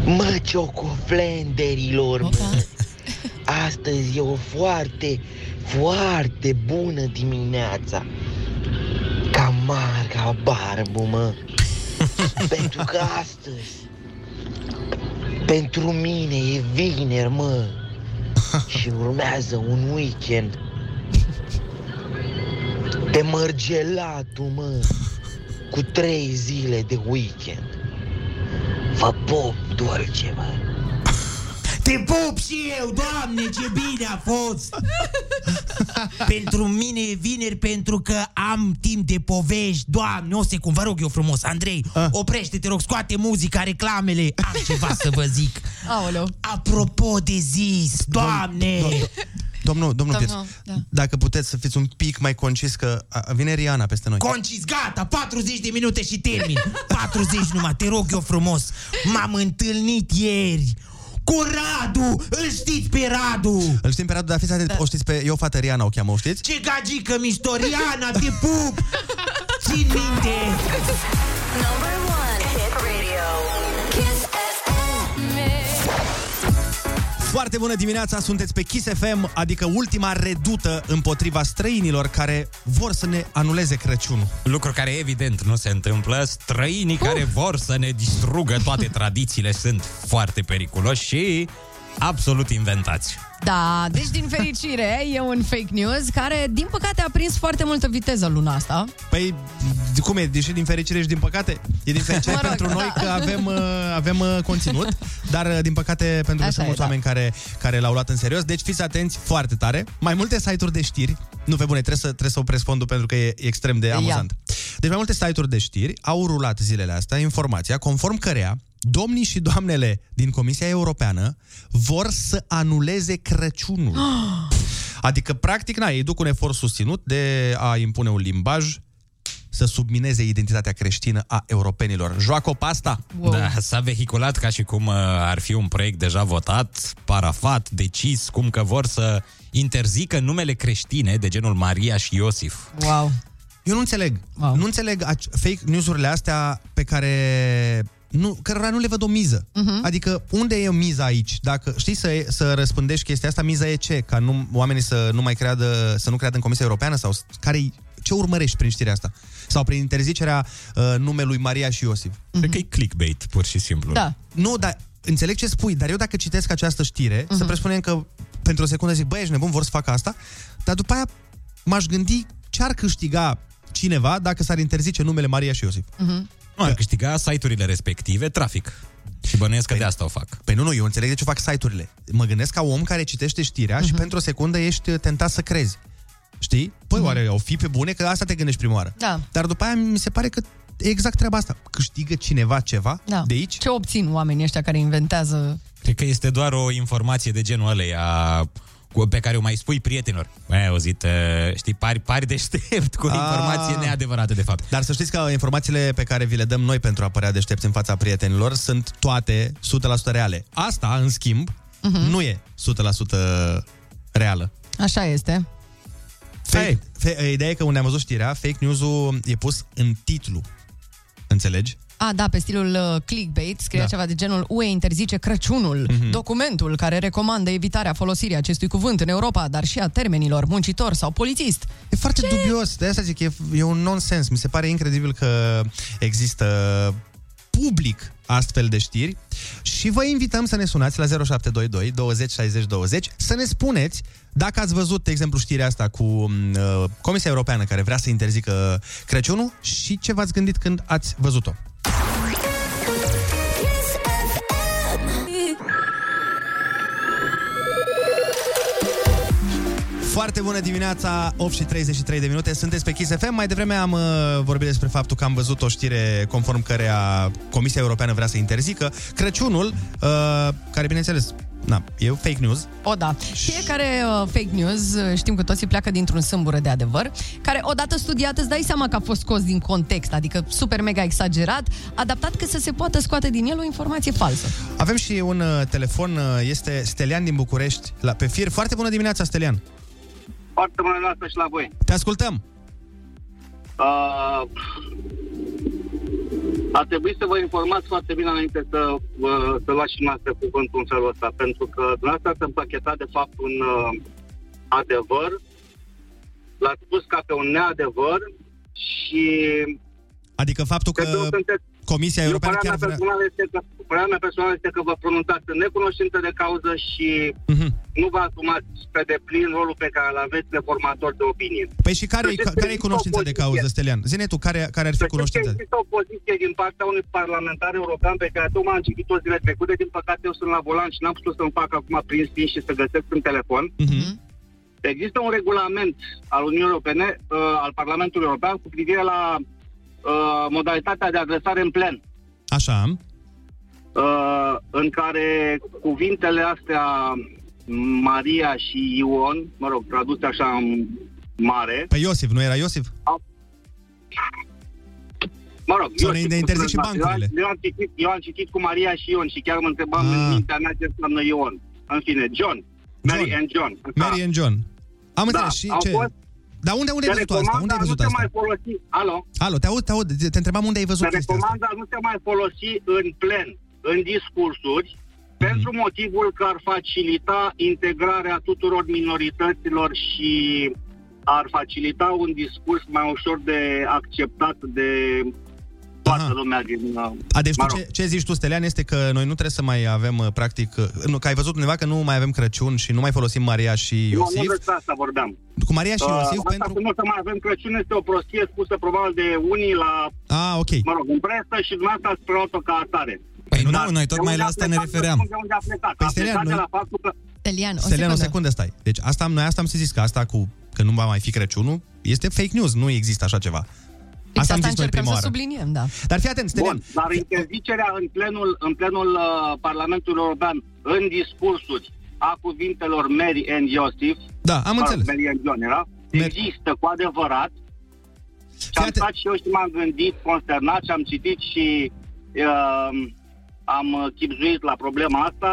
Mă, ciocoflenderilor, mă! Astăzi e o foarte, foarte bună dimineața. Ca marca barbu, mă. Pentru că astăzi, pentru mine e vineri, mă. Și urmează un weekend de mărgelatul, mă. Cu trei zile de weekend. Vă pop, dulce, mă. Te pup și eu, doamne, ce bine a fost! pentru mine e vineri pentru că am timp de povești. Doamne, o secundă, vă rog eu frumos, Andrei, oprește, te rog, scoate muzica, reclamele. Am ceva să vă zic. Aoleu. Apropo de zis, doamne! Domnul, domnul Pierț, Domnul, da. dacă puteți să fiți un pic mai concis, că a- vine Riana peste noi. Concis, gata, 40 de minute și termin 40 numai, te rog eu frumos M-am întâlnit ieri cu Radu, îl știți pe Radu? Îl știm pe Radu, dar fiți atent, o știți pe... E o fată Riana, o cheamă, o știți? Ce gagică mistoriana, te pup! Țin minte. Number one Foarte bună dimineața, sunteți pe Kiss FM, adică ultima redută împotriva străinilor care vor să ne anuleze Crăciunul. Lucru care evident nu se întâmplă. Străinii care vor să ne distrugă toate tradițiile sunt foarte periculoși și absolut inventați. Da, deci din fericire e un fake news care, din păcate, a prins foarte multă viteză luna asta. Păi, cum e? Deși din fericire și din păcate? E din fericire Mă rog, pentru noi da. că avem, uh, avem uh, conținut, dar uh, din păcate pentru că Așa sunt e, mulți da. oameni care, care l-au luat în serios. Deci fiți atenți foarte tare. Mai multe site-uri de știri, nu pe bune, trebuie să, trebuie să opresc fondul pentru că e extrem de Ia. amuzant. Deci mai multe site-uri de știri au rulat zilele astea informația conform cărea domnii și doamnele din Comisia Europeană vor să anuleze Crăciunul. Adică, practic, na, ei duc un efort susținut de a impune un limbaj să submineze identitatea creștină a europenilor. Joacă-o pasta? Da, s-a vehiculat ca și cum uh, ar fi un proiect deja votat, parafat, decis, cum că vor să interzică numele creștine de genul Maria și Iosif. Wow. Eu nu înțeleg. Wow. Nu înțeleg ac- fake news-urile astea pe care nu, cărora nu le văd o miză. Mhm. Uh-huh. Adică, unde e miza aici? Dacă știi să, să răspândești chestia asta, miza e ce? Ca nu, oamenii să nu mai creadă, să nu creadă în Comisia Europeană? Sau care ce urmărești prin știrea asta? Sau prin interzicerea uh, numelui Maria și Iosif? Cred că e clickbait, pur și simplu. Da. Nu, dar înțeleg ce spui, dar eu dacă citesc această știre, uh-huh. Mhm. să presupunem că pentru o secundă zic, băi, ești nebun, vor să facă asta, dar după aia m-aș gândi ce ar câștiga cineva dacă s-ar interzice numele Maria și Iosif. Mhm. Nu, ar câștiga site-urile respective trafic. Și bănuiesc că de asta o fac. Păi nu, nu, eu înțeleg de ce fac site-urile. Mă gândesc ca om care citește știrea uh-huh. și pentru o secundă ești tentat să crezi. Știi? Păi uh-huh. oare o fi pe bune? Că asta te gândești prima oară. Da. Dar după aia mi se pare că e exact treaba asta. Câștigă cineva ceva Da. de aici? Ce obțin oamenii ăștia care inventează... Cred că este doar o informație de genul ăleia cu- pe care o mai spui prietenilor. Băi, auzit, uh, știi, pari, pari deștept cu o Ah. informație neadevărată, de fapt. Dar să știți că informațiile pe care vi le dăm noi pentru a părea deștepți în fața prietenilor sunt toate 100% reale. Asta, în schimb, Mhm. uh-huh. nu e 100% reală. Așa este. Fake, fe, ideea e că unde am văzut știrea, fake news-ul e pus în titlu. Înțelegi? A, da, pe stilul uh, clickbait scria Da. ceva de genul UE interzice Crăciunul, Mhm. documentul care recomandă evitarea folosirii acestui cuvânt în Europa, dar și a termenilor muncitor sau polițist. E foarte Ce? dubios, de asta zic, e, e un nonsens. Mi se pare incredibil că există public astfel de știri și vă invităm să ne sunați la 0722 20 60 20 să ne spuneți dacă ați văzut, de exemplu, știrea asta cu uh, Comisia Europeană care vrea să interzică Crăciunul și ce v-ați gândit când ați văzut-o. Foarte bună dimineața, 8 și 33 de minute, sunteți pe Kiss FM. Mai devreme am uh, vorbit despre faptul că am văzut o știre conform cărea Comisia Europeană vrea să interzică Crăciunul, uh, care bineînțeles Na, e fake news. O, da. Fiecare uh, fake news, uh, știm că toții pleacă dintr-un sâmbură de adevăr, care odată studiat îți dai seama că a fost scos din context, adică super mega exagerat, adaptat că să se poată scoate din el o informație falsă. Avem și un uh, telefon, uh, este Stelian din București, la, pe fir. Foarte bună dimineața, Stelian. Foarte bună noastră și la voi. Te ascultăm. Uh, ar trebui să vă informați foarte bine înainte să, uh, să luați și noastră cuvântul în felul ăsta, pentru că dumneavoastră ați împachetat de fapt un uh, adevăr, l-ați spus ca pe un neadevăr și Adică faptul că Comisia Europeană părerea chiar mea, vrea... personală este că, părerea mea personală este că vă pronunțați în necunoștință de cauză și Mhm. nu vă asumați pe deplin rolul pe care îl aveți de formator de opinie. Păi și care, Să știți că care e există cunoștința o de poziție. cauză, Stelian? Zine tu, care, care ar fi Să știți că cunoștința? există o poziție din partea unui parlamentar european pe care tocmai am citit-o zile trecute. Din păcate, eu sunt la volan și n-am putut să-mi fac acum prin screen și să găsesc în telefon. Mhm. Există un regulament al Uniunii Europene, uh, al Parlamentului European, cu privire la uh, modalitatea de adresare în plen. Așa. Uh, în care cuvintele astea Maria și Ion, mă rog, traduse așa în mare, Pe Iosif, nu era Iosif? Mă rog, Sau eu ne- știu ne cum interzic și sunt, bancurile. Eu, eu, am citit, eu am citit cu Maria și Ion și chiar mă întrebam Ah. în mintea mea ce înseamnă Ion. În fine, John. Mary and John. Mary and John. Am Da, înțeles. Și au ce? fost- Dar unde, unde ai văzut asta? Unde ai văzut nu se asta? mai folosi. Alo? Alo, te aud, te aud. Te întrebam unde ai văzut chestia asta. Recomanda nu se mai folosi în plen, în discursuri, Mhm. pentru motivul că ar facilita integrarea tuturor minorităților și ar facilita un discurs mai ușor de acceptat de toată lumea din... uh, A, deci mă tu rog. ce, ce zici tu, Stelian, este că noi nu trebuie să mai avem, uh, practic, uh, nu, că ai văzut undeva că nu mai avem Crăciun și nu mai folosim Maria și Nu, Iosif. nu despre asta vorbeam. Cu Maria și Uh, Iosif asta pentru... că nu o să mai avem Crăciun este o prostie spusă probabil de unii la, Ah, ok. mă rog, în presă și dumneavoastră ați preluat-o ca atare. Păi nu, Dar noi de tocmai unde la a asta ne plecat, refeream. De unde a plecat? Păi, a Stelian, plecat de noi- la faptul că Stelian, o Stelian, o secundă. secundă stai. Deci asta, am- noi asta am zis că asta cu că nu va mai fi Crăciunul este fake news, nu există așa ceva. Fix Asta am asta zis noi încercăm prima să oară. subliniem, da. Dar fii atent, Stelian. Bun, dar interzicerea în plenul, în plenul uh, Parlamentului European în discursuri a cuvintelor Mary and Joseph, Da, am mă rog, înțeles. Mary and John era, există cu adevărat. Și am stat și eu și m-am gândit consternat și am citit și uh, am uh, chipzuit la problema asta,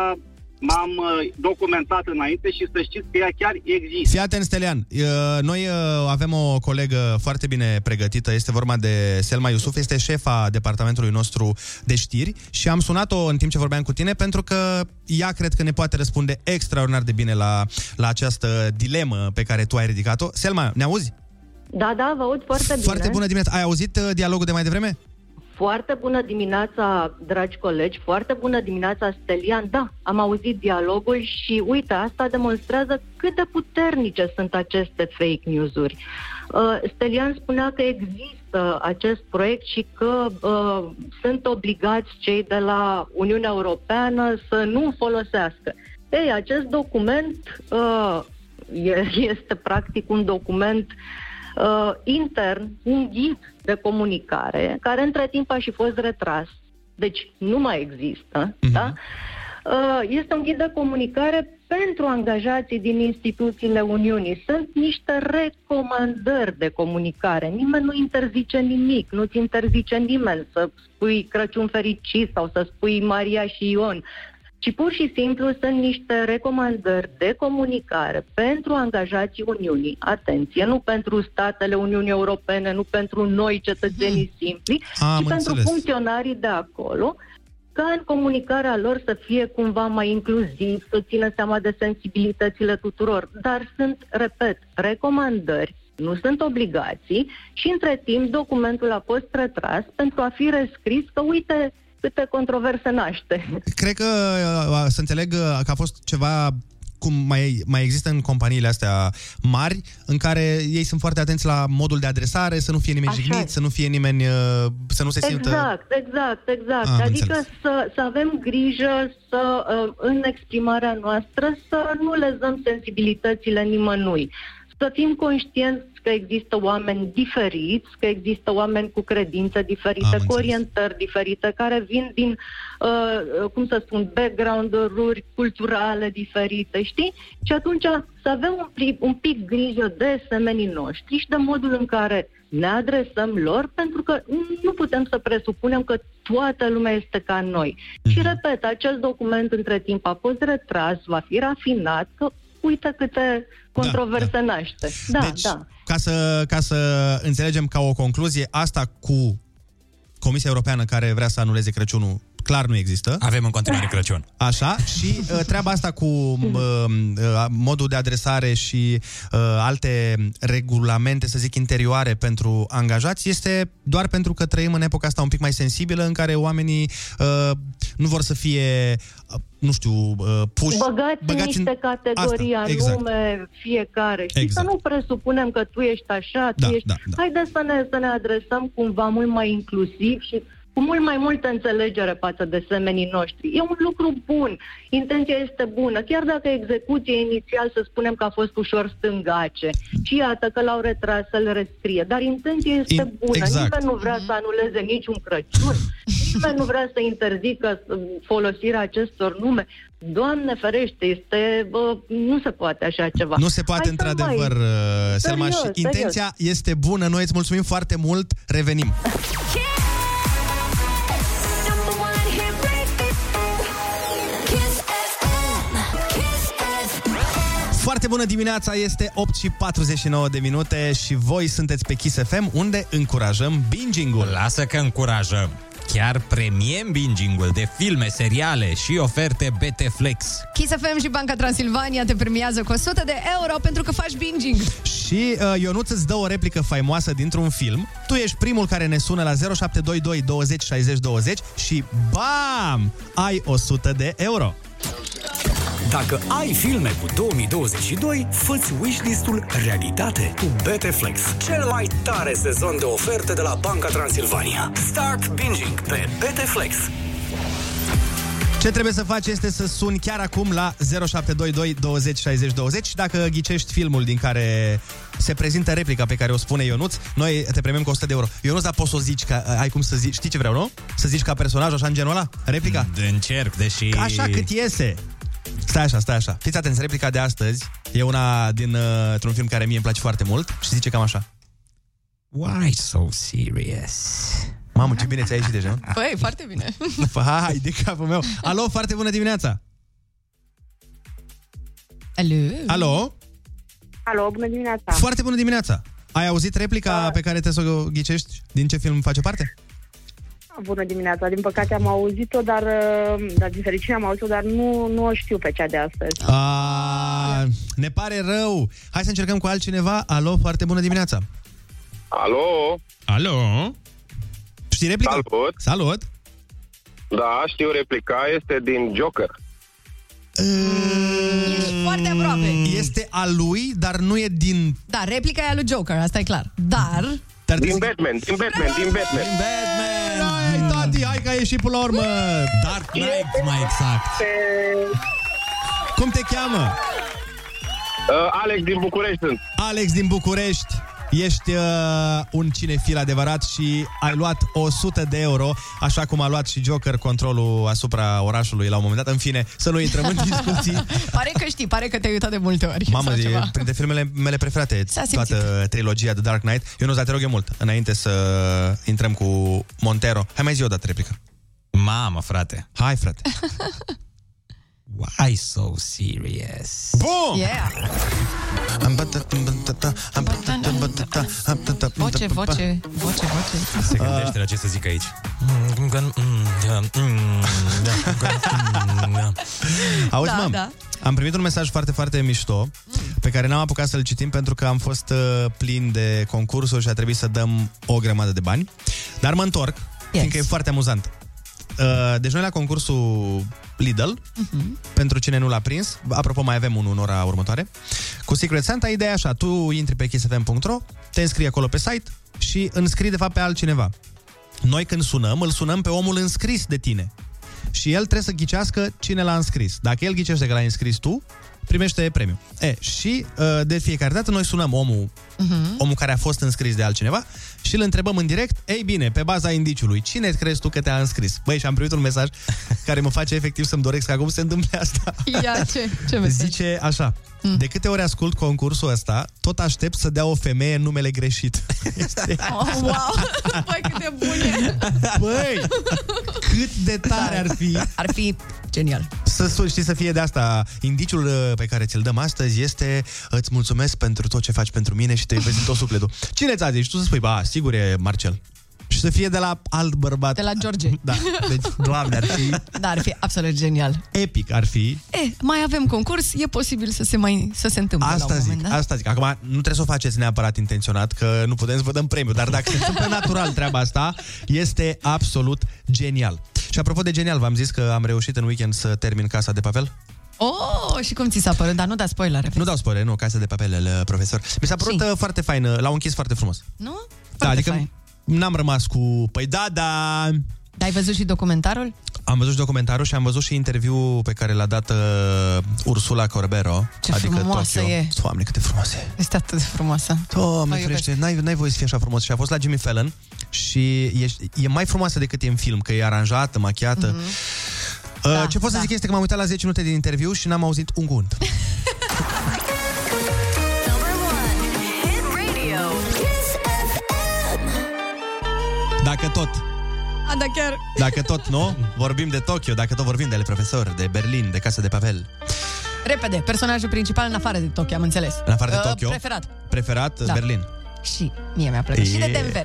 m-am uh, documentat înainte și să știți că ea chiar există. Fii atent, Stelian. Uh, Noi uh, avem o colegă foarte bine pregătită, este vorba de Selma Iusuf, este șefa departamentului nostru de știri și am sunat-o în timp ce vorbeam cu tine pentru că ea cred că ne poate răspunde extraordinar de bine la, la această dilemă pe care tu ai ridicat-o. Selma, ne auzi? Da, da, vă aud foarte bine. Foarte bună dimineața. Ai auzit uh, dialogul de mai devreme? Foarte bună dimineața, dragi colegi, foarte bună dimineața, Stelian. Da, am auzit dialogul și uite, asta demonstrează cât de puternice sunt aceste fake news-uri. Uh, Stelian spunea că există acest proiect și că uh, sunt obligați cei de la Uniunea Europeană să nu folosească. Ei, acest document uh, e- este practic un document uh, intern, un ghid de comunicare, care între timp a și fost retras, deci nu mai există, da? Uh, este un ghid de comunicare pentru angajații din instituțiile Uniunii. Sunt niște recomandări de comunicare. Nimeni nu interzice nimic, nu-ți interzice nimeni să spui Crăciun fericit sau să spui Maria și Ion ci pur și simplu sunt niște recomandări de comunicare pentru angajații Uniunii. Atenție, nu pentru statele Uniunii Europene, nu pentru noi cetățenii simpli, Am ci pentru înțeles. funcționarii de acolo, ca în comunicarea lor să fie cumva mai inclusiv, să țină seama de sensibilitățile tuturor. Dar sunt, repet, recomandări, nu sunt obligații și între timp documentul a fost retras pentru a fi rescris că uite câte controverse naște. Cred că uh, să înțeleg uh, că a fost ceva cum mai, mai există în companiile astea mari, în care ei sunt foarte atenți la modul de adresare, să nu fie nimeni Așa jignit, e. să nu fie nimeni, uh, să nu se simtă... Exact, exact, exact. Am adică înțeles. să, să avem grijă să, uh, în exprimarea noastră, să nu lezăm sensibilitățile nimănui. Să fim conștienți că există oameni diferiți, că există oameni cu credințe diferite, Am cu orientări diferite, care vin din, uh, cum să spun, background-uri culturale diferite, știi? Și atunci să avem un pic, un pic grijă de semenii noștri și de modul în care ne adresăm lor, pentru că nu putem să presupunem că toată lumea este ca noi. Și repet, acest document între timp a fost retras, va fi rafinat, că uite câte controverse da, naște. Da, deci, da. Ca, să, ca să înțelegem ca o concluzie, asta cu Comisia Europeană care vrea să anuleze Crăciunul clar nu există. Avem în continuare Crăciun. Așa, și uh, treaba asta cu uh, uh, modul de adresare și uh, alte regulamente, să zic, interioare pentru angajați, este doar pentru că trăim în epoca asta un pic mai sensibilă, în care oamenii uh, nu vor să fie, uh, nu știu, uh, puși... Băgați, băgați în niște categorii Asta, exact. anume fiecare. Și Exact. să nu presupunem că tu ești așa, tu Da, ești... da, da. Haideți să ne, să ne adresăm cumva mult mai inclusiv și cu mult mai multă înțelegere față de semenii noștri. E un lucru bun, intenția este bună, chiar dacă execuția inițial să spunem că a fost ușor stângace și iată că l-au retras să-l rescrie, dar intenția este In- bună, exact. nimeni nu vrea să anuleze niciun Crăciun, nimeni nu vrea să interzică uh, folosirea acestor nume. Doamne ferește, este, bă, nu se poate așa ceva. Nu se poate Hai să într-adevăr, mai- uh, Selma, Serios, și intenția este bună. Noi îți mulțumim foarte mult. Revenim. Foarte bună dimineața, este 8 și 49 de minute și voi sunteți pe Kiss FM, unde încurajăm binging-ul. Lasă că încurajăm. Chiar premiem binging-ul de filme, seriale și oferte BT Flex. Kiss FM și Banca Transilvania te premiază cu 100 de euro pentru că faci binging. Și uh, Ionuț îți dă o replică faimoasă dintr-un film. Tu ești primul care ne sună la 0722 20 60 20 și BAM! Ai 100 de euro. Dacă ai filme cu 2022, fă-ți wishlist-ul realitate cu BT-Flex, cel mai tare sezon de oferte de la Banca Transilvania. Start binging pe BT-Flex. Ce trebuie să faci este să suni chiar acum la 0722 20 60 20 și dacă ghicești filmul din care se prezintă replica pe care o spune Ionuț, noi te premiem cu 100 de euro. Ionuț, dar poți să o zici, ca, ai cum să zici, știi ce vreau, nu? Să zici ca personaj, așa în genul ăla? Replica? Încerc, deși... Așa cât iese. Stai așa, stai așa. Fiți atenți, replica de astăzi e una din, uh, un film care mie îmi place foarte mult și zice cam așa. Why so serious? Mamă, ce bine ți-a ieșit deja. Păi, foarte bine. Hai, de capul meu. Alo, foarte bună dimineața. Alo? Alo? Alo, bună dimineața. Foarte bună dimineața. Ai auzit replica pe care te să o ghicești? Din ce film face parte? Bună dimineața. Din păcate am auzit-o, dar, uh, dar din fericire am auzit-o, dar nu, nu o știu pe cea de astăzi. A, ne pare rău. Hai să încercăm cu altcineva. Alo, foarte bună dimineața. Alo? Alo? Știi replica? Salut! Salut! Da, știu replica, este din Joker. Ești foarte aproape. Este a lui, dar nu e din... Da, replica e a lui Joker, asta e clar. Dar... Dar din Batman, din Batman, din Batman. Din Batman! Hai, tati, hai că ai ieșit până la urmă! Dark Knight, mai exact. Cum te cheamă? Uh, Alex din București sunt. Alex din București. Ești uh, un cinefil adevărat și ai luat 100 de euro, așa cum a luat și Joker controlul asupra orașului la un moment dat. În fine, să nu intrăm în discuții. Pare că știi, pare că te-ai uitat de multe ori. Mamă, sau e ceva. printre filmele mele preferate, S-a simțit. toată trilogia de Dark Knight. Eu nu te rog eu mult, înainte să intrăm cu Montero. Hai mai zi o dată replică. Mamă, frate. Hai, frate. Why so serious? Bun! Yeah. Voce, voce, voce, voce. Se gândește la ce să zic aici. Auzi, Da, mă, da. am primit un mesaj foarte, foarte mișto pe care n-am apucat să-l citim pentru că am fost uh, plin de concursuri și a trebuit să dăm o grămadă de bani. Dar mă întorc, yes. fiindcă e foarte amuzant. Uh, deci noi la concursul Lidl, Mhm. pentru cine nu l-a prins, apropo mai avem unul în ora următoare, cu Secret Santa, ideea e așa, tu intri pe kissfm.ro, te înscrii acolo pe site și înscrii de fapt pe altcineva. Noi când sunăm, îl sunăm pe omul înscris de tine. Și el trebuie să ghicească cine l-a înscris. Dacă el ghicește că l-ai înscris tu, primește premiu. E, și uh, de fiecare dată noi sunăm omul, Mhm. omul care a fost înscris de altcineva și îl întrebăm în direct, ei bine, pe baza indiciului, cine crezi tu că te-a înscris? Băi, și am primit un mesaj care mă face efectiv să-mi doresc ca acum să se întâmple asta. Ia, ce, ce mesaj? Zice așa, de câte ori ascult concursul ăsta, tot aștept să dea o femeie numele greșit. Este... Oh, wow! Băi, cât de bune! Băi, cât de tare ar fi Ar fi genial. să sun, știi, să fie de asta. Indiciul uh, pe care ți-l dăm astăzi este îți mulțumesc pentru tot ce faci pentru mine și te iubesc din tot sufletul. Cine ți-a zis? Și tu să spui, ba, sigur e Marcel. Și să fie de la alt bărbat. De la George. Da, deci, doamne, ar fi Da, ar fi absolut genial. epic, ar fi. E, mai avem concurs, e posibil să se mai să se întâmple la Asta un zic, moment dat. asta zic. Acum, nu trebuie să o faceți neapărat intenționat, că nu putem să vă dăm premiu, dar dacă se întâmplă natural treaba asta, este absolut genial. Și apropo de genial, v-am zis că am reușit în weekend să termin Casa de Papel? Oh, și cum ți s-a părut? Dar nu da spoilere. Nu dau spoiler, nu, Casa de Papel, el, profesor. Mi s-a părut uh, foarte fain, uh, l-au închis foarte frumos. Nu? Da, Foarte adică fain. n-am rămas cu, păi da, da... Dar ai văzut și documentarul? Am văzut și documentarul și am văzut și interviul pe care l-a dat uh, Ursula Corbero, Ce adică frumoasă Tokyo. e. Doamne, cât de frumoasă e. Este atât de frumoasă. Doamne, O iubesc. ferește, n-ai, n-ai voie să fie așa frumos. Și a fost la Jimmy Fallon și e, e mai frumoasă decât e în film, că e aranjată, machiată. Mm-hmm. Uh, Da, ce pot să da. zic este că m-am uitat la 10 minute din interviu și n-am auzit un cuvânt. Dacă tot, A, da chiar. dacă tot, nu? Vorbim de Tokyo, dacă tot vorbim de ale profesori, de Berlin, de Casa de Papel. Repede, personajul principal în afară de Tokyo, am înțeles. În afară de Uh, Tokyo? Preferat. Preferat Da. Berlin. Și mie mi-a plăcut. Și de E.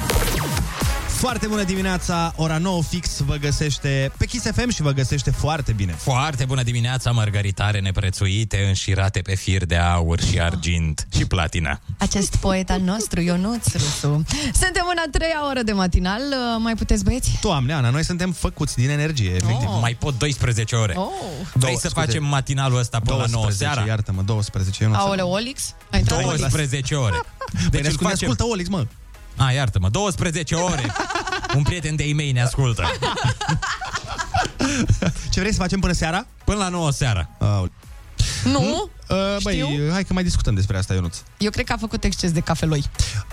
Foarte bună dimineața, ora 9 fix vă găsește pe Kiss FM și vă găsește foarte bine. Foarte bună dimineața, mărgăritare neprețuite, înșirate pe fir de aur și argint și platina. Acest poet al nostru, Ionuț Rusu. Suntem în a treia oră de matinal. Uh, Mai puteți, băieți? Doamne, Ana, noi suntem făcuți din energie, efectiv. Oh. Mai pot 12 ore. Oh. Vrei Două, să scuze. facem matinalul ăsta până la 9 seara? iartă-mă, 12, eu nu Aoleu, Olix? Ai intrat în Olix? 12 ore. Deci Deci ne îl ascult, facem... ascultă Olix, mă. A, iartă-mă, 12 ore. Un prieten de e-mail ne ascultă. Ce vrei să facem până seara? Până la 9 seara. Uh, Nu? uh, băi, Știu. hai că mai discutăm despre asta, Ionuț. Eu cred că a făcut exces de cafeloi.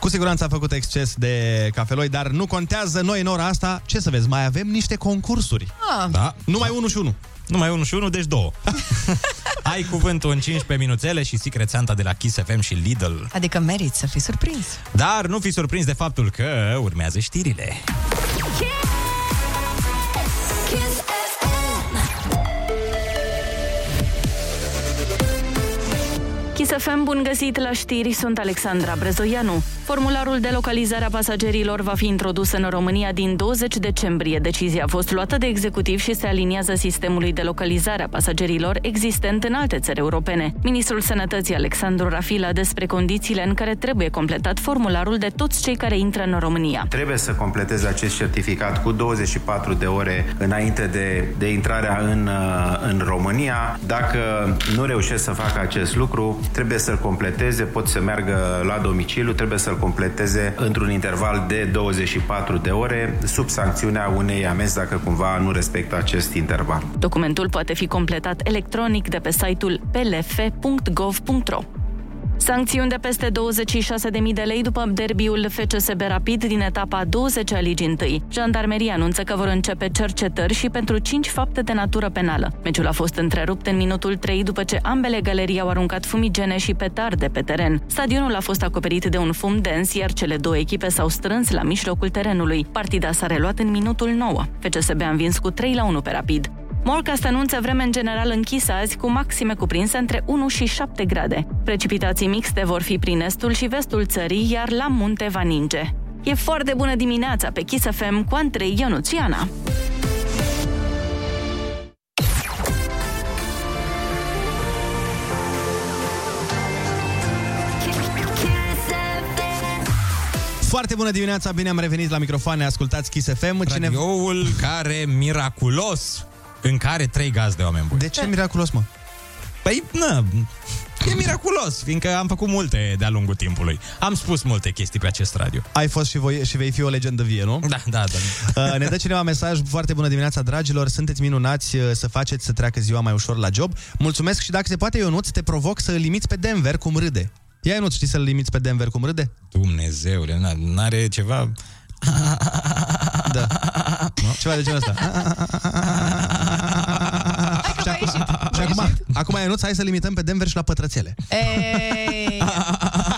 Cu siguranță a făcut exces de cafeloi, dar nu contează noi în ora asta. Ce să vezi, mai avem niște concursuri. Ah. Da. Numai unul și unul. Numai unul și unul, deci două. Ai cuvântul în 15 minuțele și Secret Santa de la Kiss FM și Lidl. Adică meriți să fii surprins. Dar nu fi surprins de faptul că urmează știrile. Kiss Kiss FM, bun găsit la știri, sunt Alexandra Brezoianu. Formularul de localizare a pasagerilor va fi introdus în România din 20 decembrie. Decizia a fost luată de executiv și se aliniază sistemului de localizare a pasagerilor existent în alte țări europene. Ministrul Sănătății Alexandru Rafila despre condițiile în care trebuie completat formularul de toți cei care intră în România. Trebuie să completeze acest certificat cu 24 de ore înainte de, de intrarea în, uh, în România. Dacă nu reușesc să facă acest lucru, trebuie să-l completeze, pot să meargă la domiciliu, trebuie să-l completeze într-un interval de 24 de ore, sub sancțiunea unei amenzi dacă cumva nu respectă acest interval. Documentul poate fi completat electronic de pe site-ul plf.gov.ro. Sancțiuni de peste 26.000 de lei după derbiul FCSB Rapid din etapa 20 a Ligii 1. Jandarmeria anunță că vor începe cercetări și pentru 5 fapte de natură penală. Meciul a fost întrerupt în minutul 3 după ce ambele galerii au aruncat fumigene și petarde pe teren. Stadionul a fost acoperit de un fum dens, iar cele două echipe s-au strâns la mijlocul terenului. Partida s-a reluat în minutul 9. FCSB a învins cu 3 la 1 pe Rapid. Morcast anunță vreme în general închisă azi cu maxime cuprinse între 1 și 7 grade. Precipitații mixte vor fi prin estul și vestul țării, iar la munte va ninge. E foarte bună dimineața pe Kiss FM cu Andrei Ionuțiana. Foarte bună dimineața, bine am revenit la microfoane, ascultați Kiss FM. Cine... Radioul care, miraculos, în care trei gazde oameni buni. De ce miraculos, mă? Păi, na, e miraculos, fiindcă am făcut multe de-a lungul timpului. Am spus multe chestii pe acest radio. Ai fost și, voi, și vei fi o legendă vie, nu? Da, da, da. Uh, ne dă cineva mesaj, foarte bună dimineața, dragilor, sunteți minunați uh, să faceți să treacă ziua mai ușor la job. Mulțumesc și dacă se poate, Ionuț, te provoc să îl limiți pe Denver cum râde. Ia, Ionuț, știi să-l limiți pe Denver cum râde? Dumnezeule, na- n-are ceva... Da. Nu? Ceva de genul ăsta. și acum, și acum, acum, Ionuț, hai să limităm pe Denver și la pătrățele. Ei,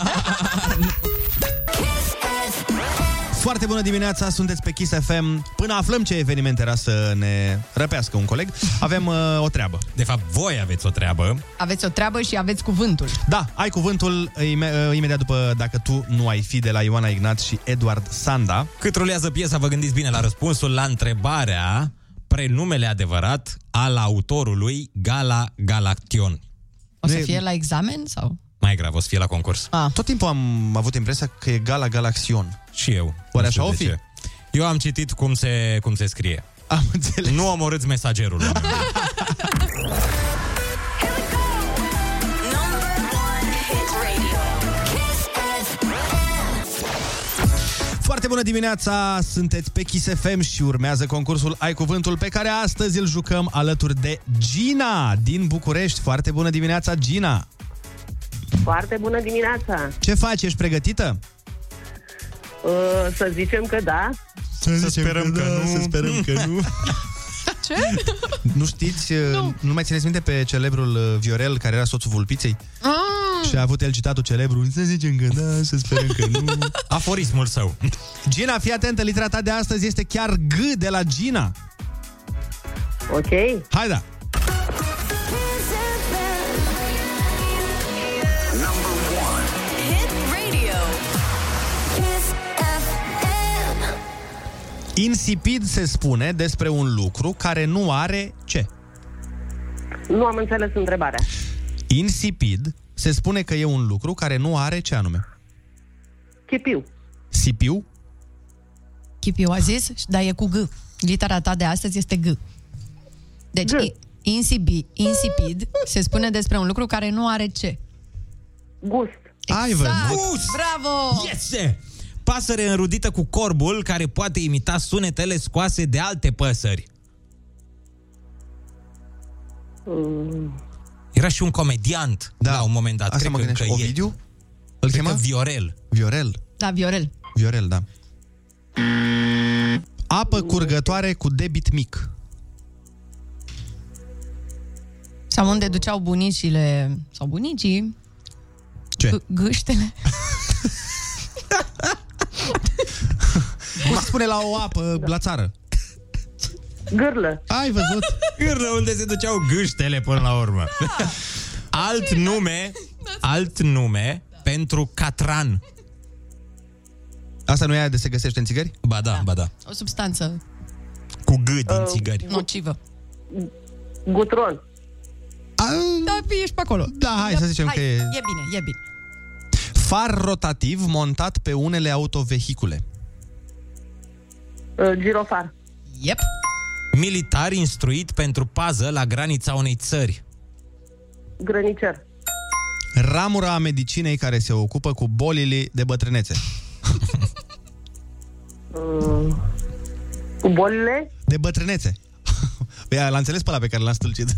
Foarte bună dimineața, sunteți pe Kiss FM. Până aflăm ce eveniment era să ne răpească un coleg, avem uh, o treabă. De fapt, voi aveți o treabă. aveți o treabă și aveți cuvântul. Da, ai cuvântul ime- uh, imediat după dacă tu nu ai fi de la Ioana Ignat și Eduard Sanda. Cât rulează piesa, vă gândiți bine la răspunsul la întrebarea prenumele adevărat al autorului Gala Galaction. O să Nu e- fie la examen sau? Mai grav, o să fie la concurs. Ah. Tot timpul am avut impresia că e Gala Galaxion. Și eu. Oare Nu știu așa o de fi? ce. Eu am citit cum se, cum se scrie. Am înțeles. Nu omorâți mesagerul. Foarte bună dimineața, sunteți pe Kiss FM și urmează concursul Ai Cuvântul pe care astăzi îl jucăm alături de Gina din București. Foarte bună dimineața, Gina! Foarte bună dimineața! Ce faci? Ești pregătită? Uh, să zicem că da. Să, să sperăm că, nu. Să sperăm că nu. Ce? Nu știți, nu. nu mai țineți minte pe celebrul uh, Viorel, care era soțul Vulpiței? Ah, Și a avut el citatul celebru, să zicem că da, să sperăm că nu. Aforismul său. Gina, fii atentă, litera ta de astăzi este chiar G de la Gina. Ok. Hai da! Insipid se spune despre un lucru care nu are ce? Nu am înțeles întrebarea. Insipid se spune că e un lucru care nu are ce anume? Chipiu. Sipiu? Chipiu a zis, dar e cu G. Litera ta de astăzi este G. Deci, G. i- insipid, insipid se spune despre un lucru care nu are ce. Gust. Ai Exact. văzut? Bravo! Iese! Pasăre înrudită cu corbul care poate imita sunetele scoase de alte păsări. Mm. Era și un comediant da. la un moment dat. Asta Cred mă că gândeam. încă e. Ovidiu? Îl Cred chema? că Viorel. Viorel. Da, Viorel. Viorel, da. Apă curgătoare cu debit mic. Sau unde duceau bunicile, sau bunicii, Ce? g- gâștele. Cum se spune la o apă la țară? Gârlă. Ai văzut? Gârlă unde se duceau gâștele până la urmă. alt nume, alt nume pentru catran. Asta nu e aia de se găsește în țigări? Ba da, ba da. O substanță Cu G din țigări. nocivă. Gutron. Da, ești pe acolo. Da, hai să zicem hai, că e- E bine, e bine. Far rotativ montat pe unele autovehicule. Uh, girofar. Yep. Militar instruit pentru pază la granița unei țări. Grănicer. Ramura a medicinei care se ocupă cu bolile de bătrânețe. Uh, cu bolile. De bătrânețe. Păi l-a înțeles pe ăla pe care l-am stâlcit.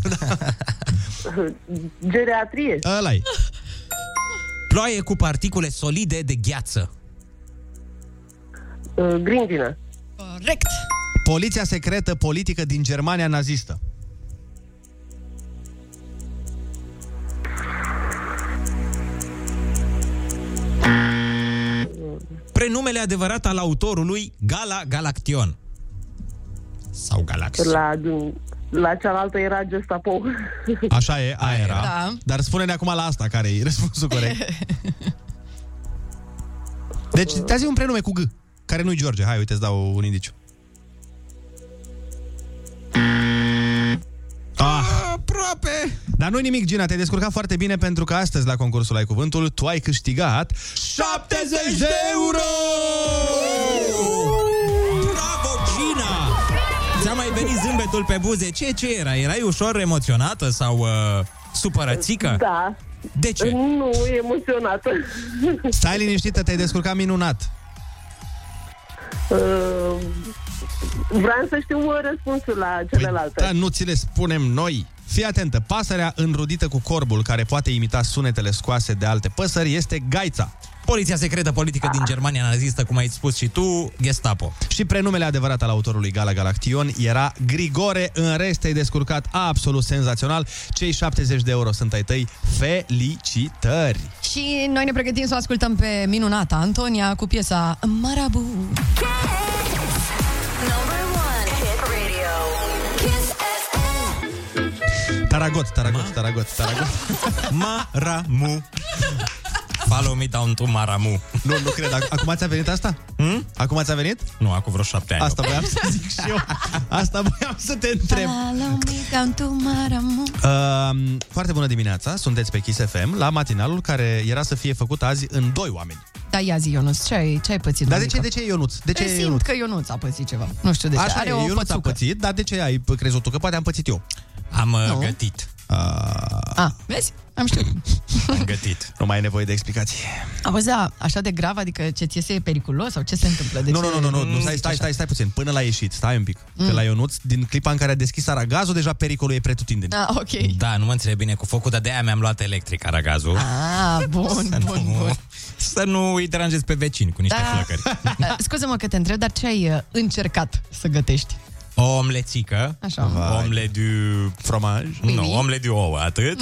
Geriatrie. ăla e. Ploaie cu particule solide de gheață. Uh, grindină. Corect. Poliția secretă politică din Germania nazistă. Prenumele adevărat al autorului Gala Galaction. Sau Galax. La, la cealaltă era Gestapo. Așa e, aia era. Da. Dar spune-ne acum la asta care e răspunsul corect. Deci, te zi un prenume cu G, care nu-i George. Hai, uite, îți dau un indiciu. Ah. Aproape! Dar nu nimic, Gina, te-ai descurcat foarte bine pentru că astăzi la concursul Ai Cuvântul tu ai câștigat 70 de euro! Ți-a mai venit zâmbetul pe buze? Ce, ce era? Erai ușor emoționată sau uh, supărățică? Da. De ce? Nu, emoționată. Stai liniștită, te-ai descurcat minunat. Uh, vreau să știu uh, răspunsul la celelalte. Da, nu ți le spunem noi. Fii atentă, pasărea înrudită cu corbul care poate imita sunetele scoase de alte păsări este gaița. Poliția secretă politică din Germania nazistă, cum ai spus și tu, Gestapo. Și prenumele adevărat al autorului Gala Galaction era Grigore. În rest, te-ai descurcat absolut senzațional. Cei 70 de euro sunt ai tăi. Felicitări! Și noi ne pregătim să o ascultăm pe minunata Antonia cu piesa Marabu. Taragot, taragot, taragot, taragot. Maramu. Follow me down to Maramu. Nu, nu cred. Ac- Acum ți-a venit asta? Hmm? Acum ți-a venit? Nu, acum vreo șapte ani. Asta voiam să zic și eu. Asta voiam să te întreb. Follow me down to Maramu. Uh, foarte bună dimineața, sunteți pe Kiss FM la matinalul care era să fie făcut azi în doi oameni. Da, ia zi, Ionuț, ce ai, ce ai pățit? Dar de mămică? ce, de ce Ionuț? De ce Simt Ionuț? că Ionuț a pățit ceva. Nu știu de ce. Așa Are e, o Ionuț a pățucă. pățit, dar de ce ai crezut tu? Că poate am pățit eu. Am uh, Nu. gătit. Ah, vezi? Am știut. Am gătit. Nu mai ai nevoie de explicații. Auzi, da, așa de grav, adică ce ți iese e periculos sau ce se întâmplă? De nu, ce nu, nu, nu, nu, zici stai, stai, așa? stai, stai puțin. Până la ieșit, stai un pic. Mm. Că la Ionuț, din clipa în care a deschis aragazul, deja pericolul e pretutindeni. Ah, ok. Da, nu mă înțeleg bine cu focul, dar de-aia mi-am luat electric aragazul. Ah, bun, Să bun, nu- bun. Să nu îi deranjez pe vecini cu niște Da. flăcări. Uh, Scuze-mă că te întreb, dar ce ai uh, încercat să gătești? O omlețică. Așa. Omle du... Fromaj. Nu, omle du ouă, atât.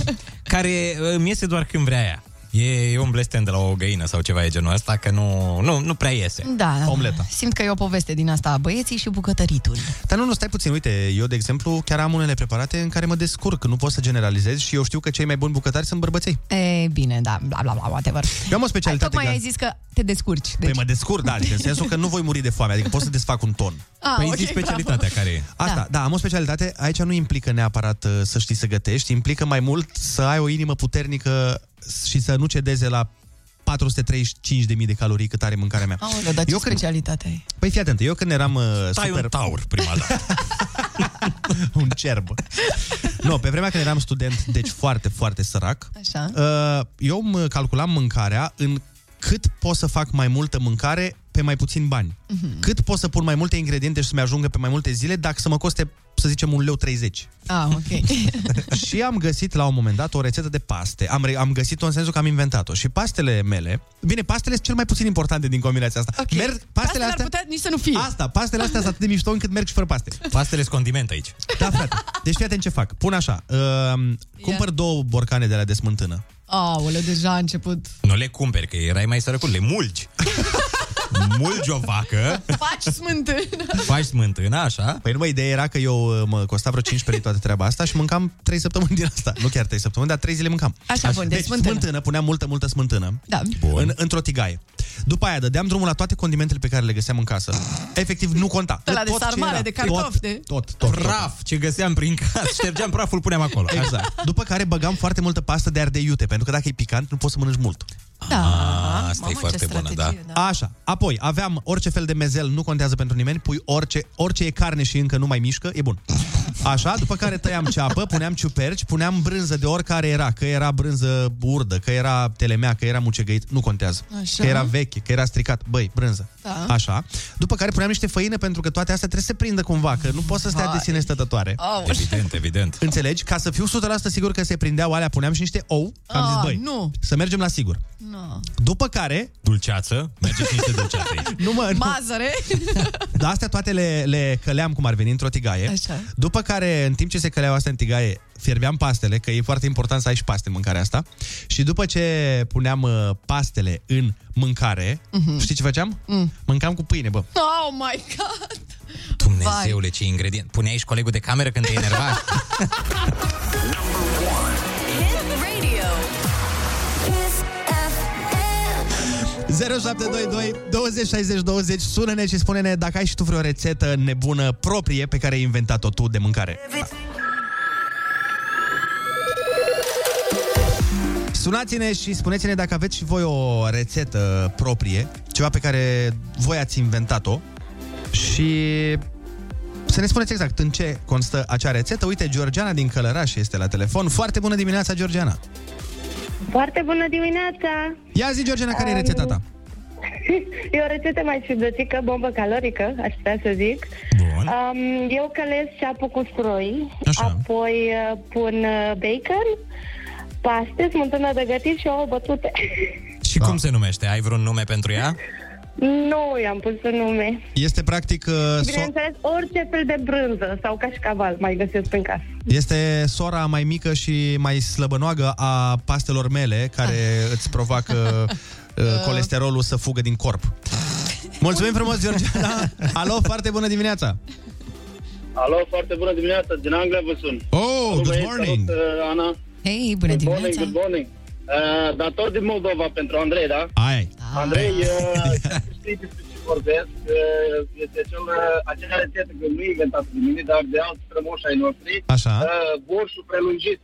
care uh, îmi iese doar când vrea ea. E, e un blestem de la o găină sau ceva e genul ăsta, că nu, nu, nu prea iese. Da, da. Omleta. Simt că e o poveste din asta a băieții și bucătăritul. Dar nu, nu, stai puțin. Uite, eu, de exemplu, chiar am unele preparate în care mă descurc. Nu pot să generalizez și eu știu că cei mai buni bucătari sunt bărbăței. E, bine, da, bla, bla, bla, whatever. Eu am o Ai, specialitate. tocmai ga- ai zis că te descurci. Păi mă descurc, da, adică în sensul că nu voi muri de foame, adică pot să desfac un ton. Ah, Păi ok, zi specialitatea bravo. care e. Asta, da. da, am o specialitate, aici nu implică neapărat uh, să știi să gătești, implică mai mult să ai o inimă puternică și să nu cedeze la 435.000 de calorii cât are mâncarea mea. Aoleu, dar ce Eu când- specialitate ai? Păi fii atent, eu când eram uh, Stai super... un taur prima dată. un cerb. nu, pe vremea când eram student, deci foarte, foarte sărac, Așa. uh, eu îmi calculam mâncarea în cât pot să fac mai multă mâncare pe mai puțin bani. Mhm. Cât pot să pun mai multe ingrediente și să-mi ajungă pe mai multe zile dacă să mă coste, să zicem, un leu 30. Ah, ok. și am găsit la un moment dat o rețetă de paste. Am, re- am găsit-o în sensul că am inventat-o. Și pastele mele... Bine, pastele sunt cel mai puțin importante din combinația asta. Ok. Merg, pastele Pastele ar astea... putea nici să nu fie. Asta, pastele astea sunt atât de mișto încât merg și fără paste. Pastele sunt condiment aici. Da, frate. Deci fii atent ce fac. Pun așa. Uh, cumpăr două borcane de la de smântână. Aoleu, deja a început. Nu le cumperi, că erai mai sărăcul, le mulgi. mulgi o vacă, Faci smântână. faci smântână, așa. Păi numai ideea era că eu uh, mă costa vreo 15 lei toată treaba asta și mâncam 3 săptămâni din asta. Nu chiar 3 săptămâni, dar 3 zile mâncam. Așa, bun, deci deci smântână. smântână, puneam multă, multă smântână. Da. În, într-o tigaie. După aia dădeam drumul la toate condimentele pe care le găseam în casă. Efectiv, nu conta. Ăla de Tot ce sarmale, era. de cartofi, tot, de- Tot, tot, tot. Praf ce găseam prin casă, ștergeam praful, puneam acolo. Exact. După care băgam foarte multă pastă de ardei iute, pentru că dacă e picant, nu poți să mănânci mult. Da. Ah, asta Mamă, e ce foarte bună, da. strategie, da. Așa. Apoi, aveam orice fel de mezel, nu contează pentru nimeni, pui orice, orice e carne și încă nu mai mișcă, e bun. Așa, după care tăiam ceapă, puneam ciuperci, puneam brânză de oricare era, că era brânză urdă, că era telemea, că era mucegăit, nu contează. Așa. Că era veche, că era stricat, băi, brânză. Da. Așa. După care puneam niște făină pentru că toate astea trebuie să se prindă cumva, că nu poți să stea Vai. de sine stătătoare. Aoleu. Evident, evident. Înțelegi? Ca să fiu 100% sigur că se prindeau alea, puneam și niște ou, că am zis, Ah, băi, nu. să mergem la sigur. No. După care, Dulceață, mergeți niște dulceață aici. nu mă, nu, Mazăre. Dar astea toate le, le căleam cum ar veni într-o tigaie. Așa. După care, în timp ce se căleau astea în tigaie, fierbeam pastele, că e foarte important să ai și paste în mâncarea asta. Și după ce puneam uh, pastele în mâncare, Mhm. știi ce făceam? Mm. Mâncam cu pâine, bă. Oh my god. Dumnezeule, ce ingredient. Puneai și colegul de cameră când te enerva? 0722 20 60 20 Sună-ne și spune-ne dacă ai și tu vreo rețetă nebună proprie pe care ai inventat-o tu de mâncare. Sunați-ne și spuneți-ne dacă aveți și voi o rețetă proprie, ceva pe care voi ați inventat-o și Să ne spuneți exact în ce constă acea rețetă. Uite, Georgiana din Călăraș este la telefon. Foarte bună dimineața, Georgiana! Foarte bună dimineața! Ia zi, Georgiana, care e rețeta ta? E o rețetă mai ciudățică, bombă calorică, aș putea să zic. Bun. Um, eu călesc ceapă cu stroi, Așa. apoi uh, pun uh, bacon, paste, smântână de gătit și ouă bătute. Și cum se numește? Ai vreun nume pentru ea? nu i-am pus un nume. Este practic uh, Și so- bineînțeles, orice fel de brânză sau cașcaval mai găsesc în casă. este sora mai mică și mai slăbănoagă a pastelor mele care îți provoacă uh, colesterolul să fugă din corp. Mulțumim frumos, Georgiana! Alo, foarte bună dimineața! Alo, foarte bună dimineața, din Anglia vă sun. Oh, Salut, good băieți, morning. Salut, uh, Ana. Hei, bună Good morning, dimineața! good morning. Uh, dar tot din Moldova pentru Andrei, da? Ai. Andrei, uh, știi despre ce vorbesc, uh, este acel, uh, acea rețetă, că nu e inventată de mine, dar de alți strămoși ai noștri. Așa. Uh, borșul prelungit,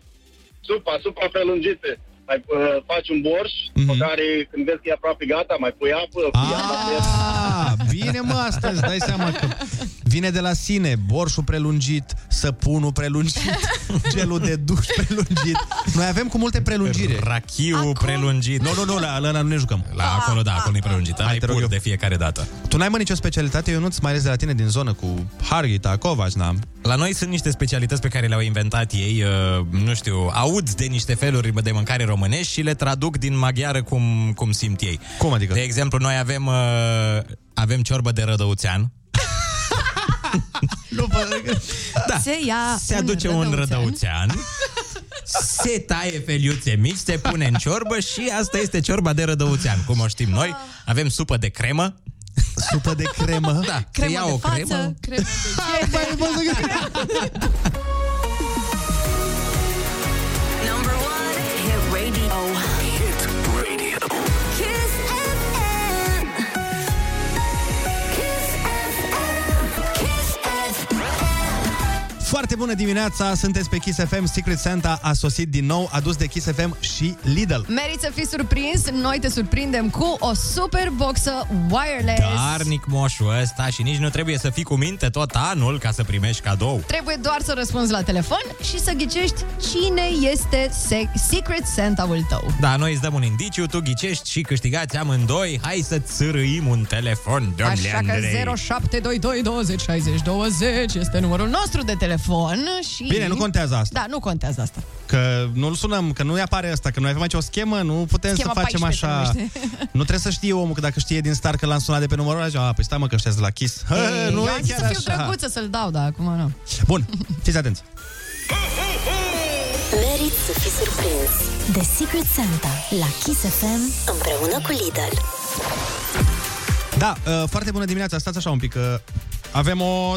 supa, supa prelungită. Mai uh, faci un borș, Mhm. mm-hmm. pe care când vezi că e aproape gata, mai pui apă, pui apă. Ah, bine mă, astăzi, dai seama că vine de la sine, borșul prelungit, săpunul prelungit, gelul de duș prelungit. Noi avem cu multe prelungire. Rachiu prelungit. Nu, nu, nu, la, la, la nu ne jucăm. La acolo, da, acolo e prelungit. Ai te rog pur eu. de fiecare dată. Tu n-ai mă nicio specialitate, eu nu-ți mai ales de la tine din zonă cu harghita, covaci, n-am. La noi sunt niște specialități pe care le-au inventat ei, uh, nu știu, aud de niște feluri de mâncare românești și le traduc din maghiară cum, cum simt ei. Cum adică? De exemplu, noi avem, uh, avem ciorbă de rădăuțean. nu, da. Se ia Se aduce un rădăuțean, se taie feliuțe mici, se pune în ciorbă și asta este ciorba de rădăuțean. Cum o știm noi, avem supă de cremă. Supă de cremă? Da, se Cremă ia de o față, cremă. cremă de piele. Number Foarte bună dimineața, sunteți pe Kiss FM, Secret Santa a sosit din nou, adus de Kiss FM și Lidl. Meriți să fii surprins, noi te surprindem cu o super boxă wireless. Darnic moșul ăsta și nici nu trebuie să fii cu minte tot anul ca să primești cadou. Trebuie doar să răspunzi la telefon și să ghicești cine este se- Secret Santa-ul tău. Da, noi îți dăm un indiciu, tu ghicești și câștigați amândoi. Hai să țărâim un telefon, domnule Așa că Andrei. 0722 20 60 20 este numărul nostru de telefon și... Bine, nu contează asta. Da, nu contează asta. Că nu-l sunăm, că nu-i apare asta, că noi avem aici o schemă, nu putem Schema să facem 14 așa... se numește. Nu trebuie să știe omul că dacă știe din start că l-am sunat de pe numărul ăla, zice, a, păi stai mă că ăștia sunt la Kiss. Hă, Ei, nu eu e am zis chiar să fiu așa. drăguță să-l dau, dar acum nu. Bun, fiți atenți. Meriți să fiți surprins de Secret Santa la Kiss FM împreună cu Lidl. Da, uh, foarte bună dimineața, stați așa un pic, că avem o,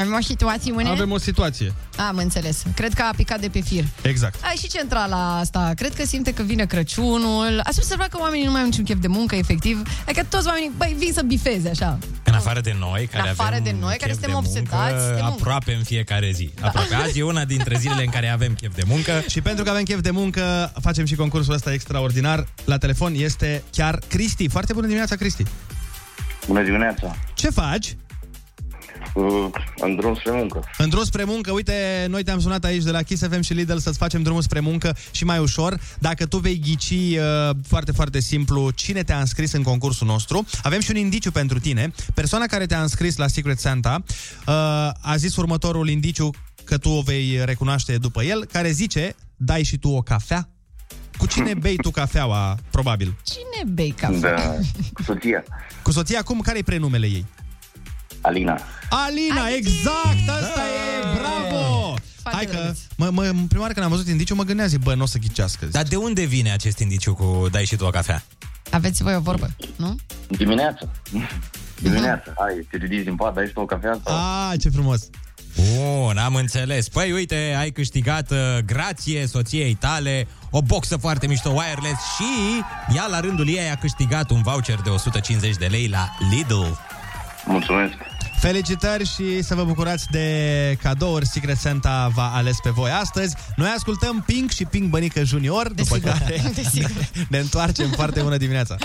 Avem o situație, avem o situație. Am înțeles. Cred că a picat de pe fir. Exact. Ai și centrala asta. Cred că simte că vine Crăciunul. Ați observat că oamenii nu mai au niciun chef de muncă, efectiv. Adică toți oamenii, băi, vin să bifeze, așa. În afară de noi, care afară avem de noi, care chef suntem de muncă, obsedați de muncă. aproape în fiecare zi. Aproape. Azi e una dintre zilele în care avem chef de muncă. Și pentru că avem chef de muncă, facem și concursul ăsta extraordinar. La telefon este chiar Cristi. Foarte bună dimineața, Cristi. Bună dimineața! Ce faci? Uh, în drum spre muncă. În drum spre muncă, uite, noi te-am sunat aici de la Kiss FM și Lidl să-ți facem drumul spre muncă și mai ușor. Dacă tu vei ghici uh, foarte, foarte simplu cine te-a înscris în concursul nostru, avem și un indiciu pentru tine. Persoana care te-a înscris la Secret Santa uh, a zis următorul indiciu că tu o vei recunoaște după el, care zice, dai și tu o cafea? Cu cine bei tu cafeaua, probabil? Cine bei cafea? Da, cu soția. Cu soția, cum? Care-i prenume ei? Alina. Alina, exact, asta e, bravo! Hai că, mă, mă, în prima oară când am văzut indiciu, mă gândeam, zic, bă, nu o să ghicească. Dar de unde vine acest indiciu cu dai și tu o cafea? Aveți voi o vorbă, nu? Dimineața. Dimineața. Hai, te ridici din pat, dai și tu o cafea sau... Ah, ce frumos! Bun, am înțeles. Păi uite, ai câștigat uh, grație soției tale o boxă foarte mișto wireless și ea la rândul ei a câștigat un voucher de 150 de lei la Lidl. Mulțumesc! Felicitări și să vă bucurați de cadouri. Secret Santa v-a ales pe voi astăzi. Noi ascultăm Pink și Pink Bănică Junior, după Desigur, care desigur. ne, ne întoarcem. Foarte bună dimineața!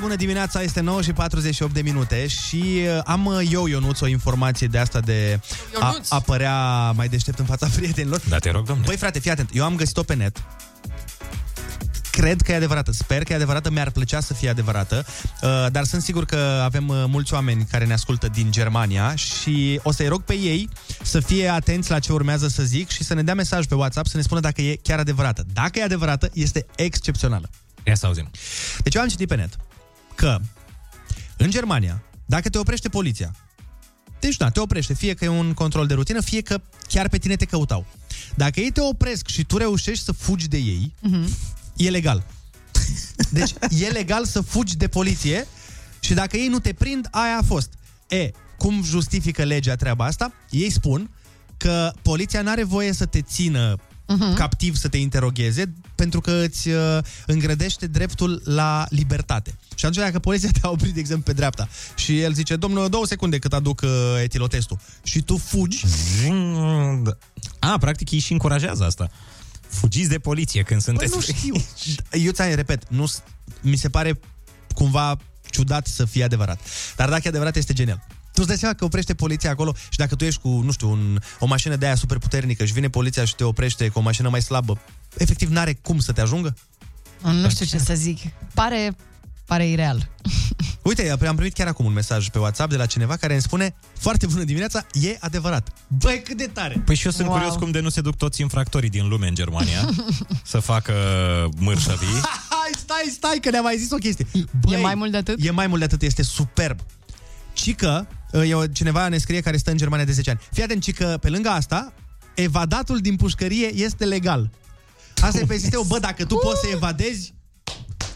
Bună dimineața, este 9 și 48 de minute și uh, am uh, eu, Ionuț, o informație de asta de a Ionuț. apărea mai deștept în fața prietenilor. Da, te rog, domnule. Băi, frate, fii atent, eu am găsit-o pe net, cred că e adevărată, sper că e adevărată, mi-ar plăcea să fie adevărată, uh, dar sunt sigur că avem uh, mulți oameni care ne ascultă din Germania și o să-i rog pe ei să fie atenți la ce urmează să zic și să ne dea mesaj pe WhatsApp să ne spună dacă e chiar adevărată. Dacă e adevărată, este excepțională. Ia să auzim. Deci eu am citit pe net că în Germania, dacă te oprește poliția, deci da, te oprește, fie că e un control de rutină, fie că chiar pe tine te căutau. Dacă ei te opresc și tu reușești să fugi de ei, e legal. Deci e legal să fugi de poliție și dacă ei nu te prind, aia a fost. E, cum justifică legea treaba asta? Ei spun că poliția n-are voie să te țină uh-huh. captiv să te interogheze pentru că îți uh, îngrădește dreptul la libertate. Și atunci dacă poliția te-a oprit, de exemplu, pe dreapta și el zice, domnul, două secunde cât aduc uh, etilotestul și tu fugi, A, practic ei și încurajează asta. Fugiți de poliție când Păi sunteți... nu știu. Eu ți-am repet, nu, s- mi se pare cumva ciudat să fie adevărat. Dar dacă e adevărat, este genial. Tu îți dai seama că oprește poliția acolo și dacă tu ești cu, nu știu, un, o mașină de aia super puternică și vine poliția și te oprește cu o mașină mai slabă, efectiv n-are cum să te ajungă? Nu știu ce să zic. Pare, pare ireal. Uite, am primit chiar acum un mesaj pe WhatsApp de la cineva care îmi spune Foarte bună dimineața, e adevărat. Băi, cât de tare! Păi și eu sunt Wow. wow. curios cum de nu se duc toți infractorii din lume în Germania să facă mărșăvii. Hai, stai, stai, că ne-a mai zis o chestie. Băi, e mai mult de atât? E mai mult de atât, este superb. Cică, e o- cineva ne scrie care stă în Germania de 10 ani. Fii atent, Cică, pe lângă asta, evadatul din pușcărie este legal. Asta e pe sistemul, bă, dacă tu poți să evadezi,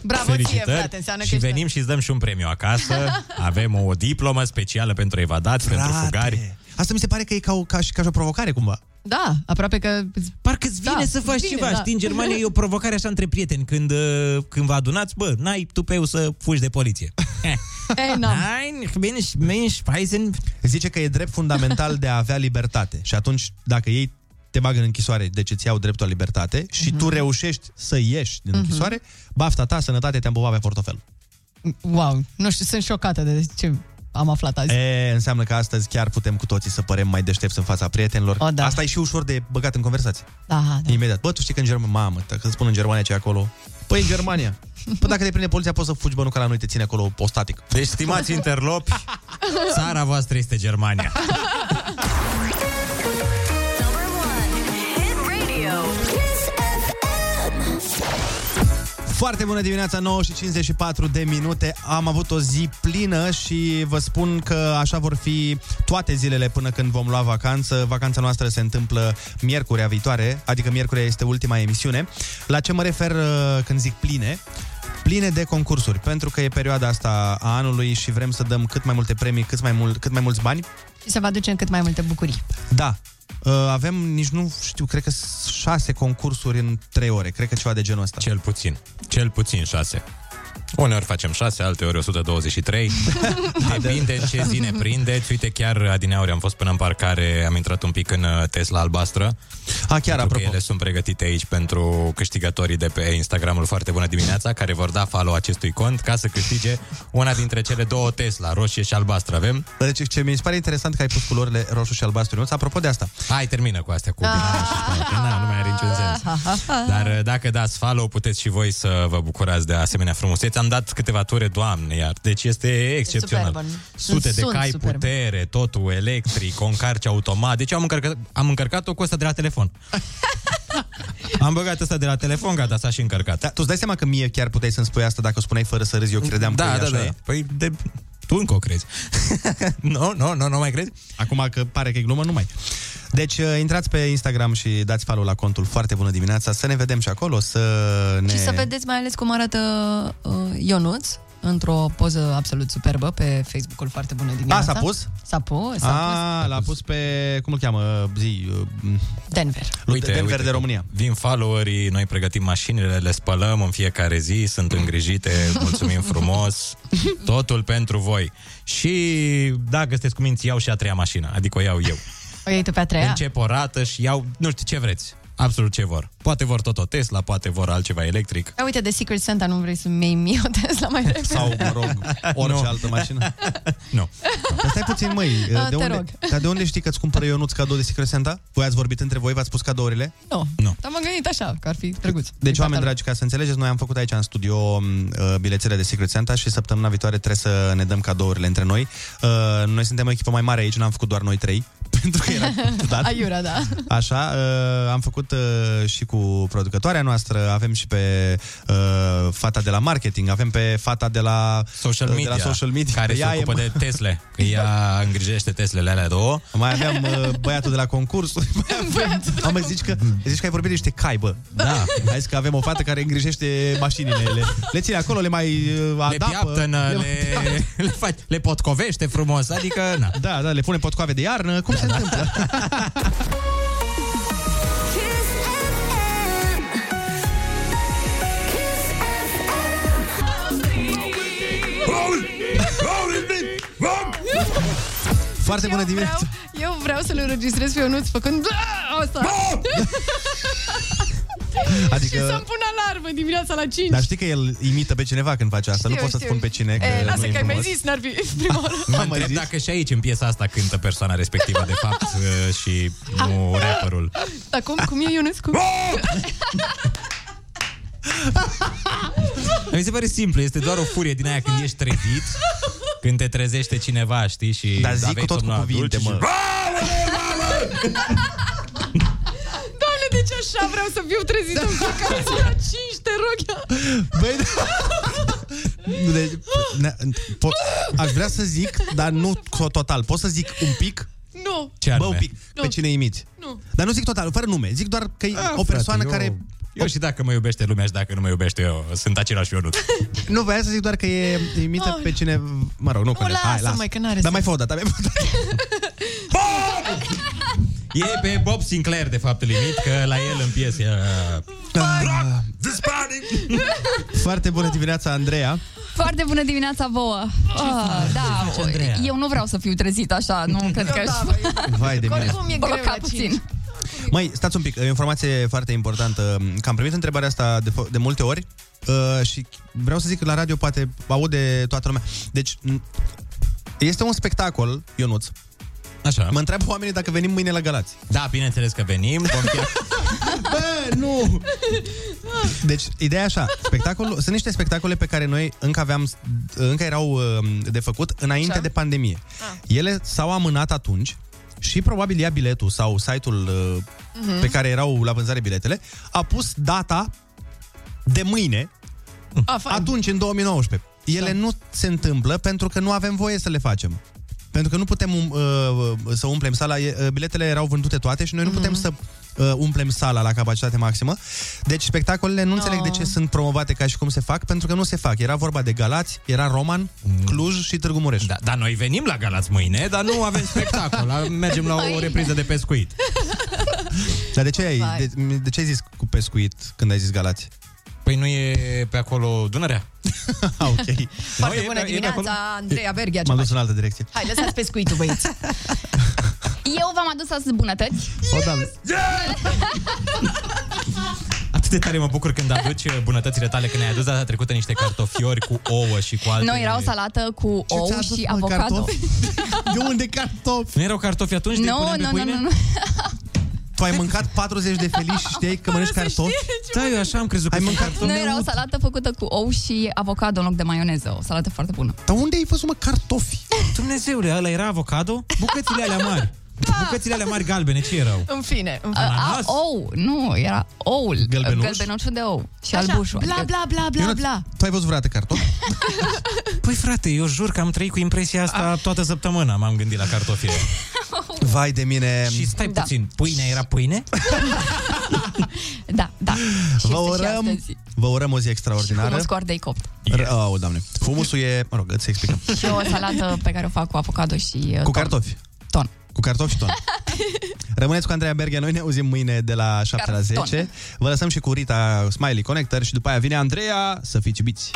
Bravo ție, frate, înseamnă că și ești venim și îți dăm și un premiu acasă. Avem o diplomă specială pentru evadați, pentru fugari. Asta mi se pare că e ca, o, ca, și, ca și o provocare, cumva. Da, aproape că... Parcă îți vine Da, să faci vine, ceva, da. știi? În Germania e o provocare așa între prieteni. Când, uh, când vă adunați, bă, n-ai tupeu să fugi de poliție. Ei, n-am. Nein, ich bin nicht Mensch, Weisen. Zice că e drept fundamental de a avea libertate. Și atunci, dacă ei te bagă în închisoare, deci îți iau dreptul la libertate și tu reușești să ieși din închisoare, bafta ta, sănătate, te-am pupat pe portofel. Wow, nu știu, sunt șocată de ce am aflat azi. E, înseamnă că astăzi chiar putem cu toții să părem mai deștepți în fața prietenilor. O, da. Asta e și ușor de băgat în conversație. Da, da. Imediat. Bă, tu știi că în Germania, mamă, că spun în Germania ce e acolo. Păi în Germania. Păi dacă te prinde poliția, poți să fugi, bă, nu că la noi te ține acolo postatic. Deci, stimați interlopi, țara voastră este Germania. Foarte bună dimineața, 9 și 54 de minute. Am avut o zi plină și vă spun că așa vor fi toate zilele până când vom lua vacanță. Vacanța noastră se întâmplă miercurea viitoare, adică miercurea este ultima emisiune. La ce mă refer uh, când zic pline? Pline de concursuri, pentru că e perioada asta a anului și vrem să dăm cât mai multe premii, cât mai, mult, cât mai mulți bani. Și să vă aducem cât mai multe bucurii. Da. Uh, avem, nici nu știu, cred că s- șase concursuri în trei ore. Cred că ceva de genul ăsta. Cel puțin. Cel puțin șase. Uneori facem 6, alteori 123. Depinde în ce zi ne prindeți. Uite, chiar adineauri am fost până în parcare, am intrat un pic în uh, Tesla albastră. A, chiar, pentru apropo. Că ele sunt pregătite aici pentru câștigătorii de pe Instagramul Foarte Bună Dimineața, care vor da follow acestui cont ca să câștige una dintre cele două Tesla, roșie și albastră. Avem? Deci ce mi se pare interesant că ai pus culorile roșu și albastru. Ionuț. Apropo de asta. Hai, termină cu astea, cu binare și spune, că na, nu mai are niciun sens. Dar uh, dacă dați follow, puteți și voi să vă bucurați de asemenea frumusețe. Am dat câteva ture, doamne, iar. Deci este excepțional. superb. Sute de Sunt cai superb. putere, totul electric, o încarci automat. Deci am încărcat, am încărcat-o cu asta de la telefon. am băgat asta de la telefon, gata, s-a și încărcat. Da, tu îți dai seama că mie chiar puteai să-mi spui asta dacă o spuneai fără să râzi, eu credeam da, că e da, așa da. e. Păi de... Tu încă o crezi. Nu, nu, nu, nu mai crezi? Acum că pare că e glumă, nu mai. Deci uh, intrați pe Instagram și dați follow la contul Foarte Bună Dimineața, să ne vedem și acolo, să ne... Și să vedeți mai ales cum arată uh, Ionuț într-o poză absolut superbă pe Facebook-ul Foarte Bună Dimineața. A, s-a pus? S-a pus, s-a A, l-a pus pe, cum îl cheamă, zi... uh, pus. Denver. Uite, Denver de România. Vin followerii, noi pregătim mașinile, le spălăm în fiecare zi, sunt îngrijite, mulțumim frumos, totul pentru voi. Și dacă sunteți cu minți, iau și a treia mașină, adică o iau eu. O iei tu pe a treia? Încep o rată și iau, nu știu ce vreți. Absolut ce vor. Poate vor tot o Tesla, poate vor altceva electric. A, uite, de Secret Santa nu vrei să-mi iei mie o Tesla mai repede? Sau, mă rog, orice Nu. altă mașină. Nu. Dar stai puțin, măi, Ah, de te unde, rog. dar de unde știi că îți cumpără Ionuț cadou de Secret Santa? Voi ați vorbit între voi, v-ați spus cadourile? Nu. Nu. Dar m-am gândit așa, că ar fi drăguț. Deci, oameni dragi, ca să înțelegeți, noi am făcut aici în studio uh, bilețele de Secret Santa și săptămâna viitoare trebuie să ne dăm cadourile între noi. Uh, noi suntem o echipă mai mare aici, n-am făcut doar noi trei, pentru că era ciudat. Aiura, da. Așa, uh, am făcut uh, și cu producătoarea noastră, avem și pe uh, fata de la marketing, avem pe fata de la Social uh, media, de la social media. care Că se ea ocupă e- de Tesle, că ea îngrijește Teslele alea două. Mai aveam uh, băiatul de la concursuri. Mai aveam... Am mai zici că, zici că ai vorbit de niște cai, bă. Da. Ai zis că avem o fată care îngrijește mașinile. Le, le ține acolo, le mai uh, Le adapă. piaptănă, le, le, fac, le potcovește frumos, adică, na. Da, da, le pune potcoave de iarnă. Cum se întâmplă? Foarte bună dimineața. Vreau, eu vreau să-l înregistrez pe Ionuț făcând asta. Adică- Și să-mi pun alarmă dimineața la 5. Dar știi că el imită pe cineva când face asta. nu pot să știu. spun pe cine, că E, nu lasă e că ai mai frumos. zis, n-ar fi prima oară. Mă întreb dacă și aici în piesa asta cântă persoana respectivă, de fapt, uh, și nu rapperul. Dar cum, cum e Ionuț? Cum? Mi se pare simplu, este doar o furie din aia când ești trezit, când te trezește cineva, știi, și Dar zic aveai cu tot cu somnul cuvinte, dulce mă. Doamne, de ce așa vreau să fiu trezit în fiecare zi la 5, te rog? Băi, Nu, Deci, ne, po- aș vrea să zic, dar nu co- total. Pot să zic un pic? Nu. Ce Bă, anume? un pic. Nu. Pe cine imiți? Nu. Dar nu zic total, fără nume. Zic doar că e Ah, o persoană frate, care... Eu, eu și dacă mă iubește lumea și dacă nu mă iubește eu, sunt același Ionut. Nu, voiam să zic doar că e imită pe cine... Mă rog, nu contează. lasă, Hai, lasă. măi, că n-are Dar mai sens. fă o dată, mai fă o dată. E pe Bob Sinclair, de fapt, îl imit, că la el în piesă e... Foarte bună dimineața, Andreea. Foarte bună dimineața vouă! Ah, da, face Andreea? eu nu vreau să fiu trezit așa, nu cred că da, aș... Vai de mine. Oricum e greu Blocat la puțin. 5. Măi, stați un pic, e o informație foarte importantă. Că am primit întrebarea asta de, fo- de multe ori uh, și vreau să zic că la radio poate aude toată lumea. Deci, n- este un spectacol, Ionuț. Așa. Mă întreabă oamenii dacă venim mâine la Galați. Da, bineînțeles că venim, vom fi... Bă, nu! Deci, ideea e așa, spectacolul, sunt niște spectacole pe care noi încă aveam, încă erau uh, de făcut înainte Așa. de pandemie. Ele s-au amânat atunci și probabil ia biletul sau site-ul uh, Mhm. pe care erau la vânzare biletele, a pus data de mâine, A, fain. atunci, în 2019. Ele nu se întâmplă pentru că nu avem voie să le facem. Pentru că nu putem um, uh, să umplem sala, e, uh, biletele erau vândute toate și noi nu putem să uh, umplem sala la capacitate maximă. Deci spectacolele nu înțeleg de ce sunt promovate ca și cum se fac, pentru că nu se fac. Era vorba de Galați, era Roman, Cluj și Târgu Mureș. Da, dar noi venim la Galați mâine, dar nu avem spectacol. La- Mergem la o repriză de pescuit. Dar de ce, ai, Vai. de, de ce ai zis cu pescuit când ai zis Galați? Păi nu e pe acolo Dunărea? Ah, ok. Foarte e- bună e de dimineața, acolo? Andreea Berghia. ce M-am faci? dus în altă direcție. Hai, lăsați pescuitul, băieți. Eu v-am adus astăzi bunătăți. O, doamne. Atât de tare mă bucur când aduci uh, bunătățile tale, când ai adus data trecută niște cartofiori cu ouă și cu alte... Nu, era o salată cu Ce ou ți-a adus, și mă, avocado. cartofi? De unde cartofi? Nu erau cartofi atunci? de Nu, puneam pe nu, nu, pâine? nu, nu. Tu ai măncat 40 de felici și știai că mănânci cartofi? Da, eu așa am crezut că Ai sunt mâncat cartofi. Nu, era o salată făcută cu ou și avocado în loc de maioneză. O salată foarte bună. Dar unde ai văzut, mă, cartofi? Dumnezeule, ăla era avocado? Bucățile alea mari. Bucățile alea mari galbene, ce erau? În fine, în A, fine. a, ou, nu, era oul. Gălbenuș? Gălbenușul de ou. Și Așa, albușul. bla, adică- bla, bla, bla, Ionut, bla. Tu ai văzut vreodată cartofi? Păi frate, eu jur că am trăit cu impresia asta toată săptămâna, m-am gândit la cartofii. Vai de mine. Și stai Da. puțin, pâinea era pâine? Da, da. Și Vă este și urăm, astăzi. vă urăm o zi extraordinară. Humus cu ardei copt. R- oh, doamne. Humusul e, mă rog, îți explicăm. Și o salată pe care o fac cu avocado și uh, Cu ton. cartofi. Ton. Cu cartofi și ton. Rămâneți cu Andreea Berghia, noi ne auzim mâine de la 7 la Carton. 10. Vă lăsăm și cu Rita Smiley Connector și după aia vine Andreea să fiți iubiți.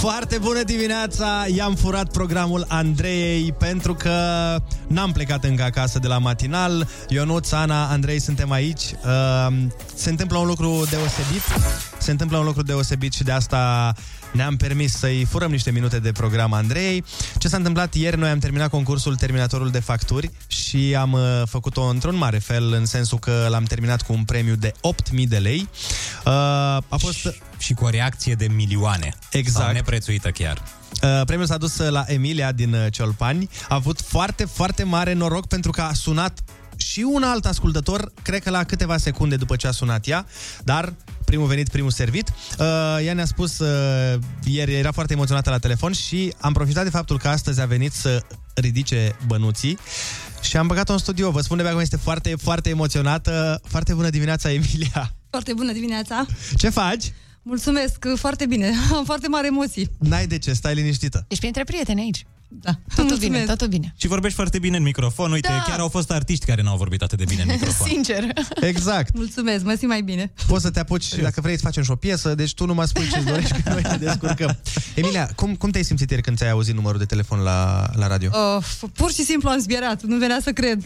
Foarte bună dimineața! I-am furat programul Andrei pentru că n-am plecat încă acasă de la matinal. Ionuț, Ana, Andrei, suntem aici. Uh, se întâmplă un lucru deosebit. Se întâmplă un lucru deosebit și de asta ne-am permis să-i furăm niște minute de program Andrei. Ce s-a întâmplat ieri? Noi am terminat concursul Terminatorul de Facturi și am uh, făcut-o într-un mare fel, în sensul că l-am terminat cu un premiu de 8.000 de lei. Uh, a fost... Și cu o reacție de milioane. Exact. Sau neprețuită chiar. Uh, premiul s-a dus la Emilia din uh, Ciolpani. A avut foarte, foarte mare noroc pentru că a sunat și un alt ascultător, cred că la câteva secunde după ce a sunat ea, dar primul venit, primul servit. Uh, ea ne-a spus uh, ieri, era foarte emoționată la telefon și am profitat de faptul că astăzi a venit să ridice bănuții și am băgat-o în studio. Vă spun de cum este foarte, foarte emoționată. Foarte bună dimineața, Emilia! Foarte bună dimineața! Ce faci? Mulțumesc, foarte bine. Am foarte mari emoții. N-ai de ce, stai liniștită. Ești printre prieteni aici. Da. Totul Mulțumesc. bine, totul bine. Și vorbești foarte bine în microfon. Uite, Da. chiar au fost artiști care n-au vorbit atât de bine în microfon. Sincer. Exact. Mulțumesc, mă simt mai bine. Poți să te apuci și dacă vrei să facem și o piesă, deci tu nu mă spui ce-ți dorești, că noi ne descurcăm. Emilia, cum, cum te-ai simțit ieri când ți-ai auzit numărul de telefon la, la radio? Uh, pur și simplu am zbierat, nu venea să cred.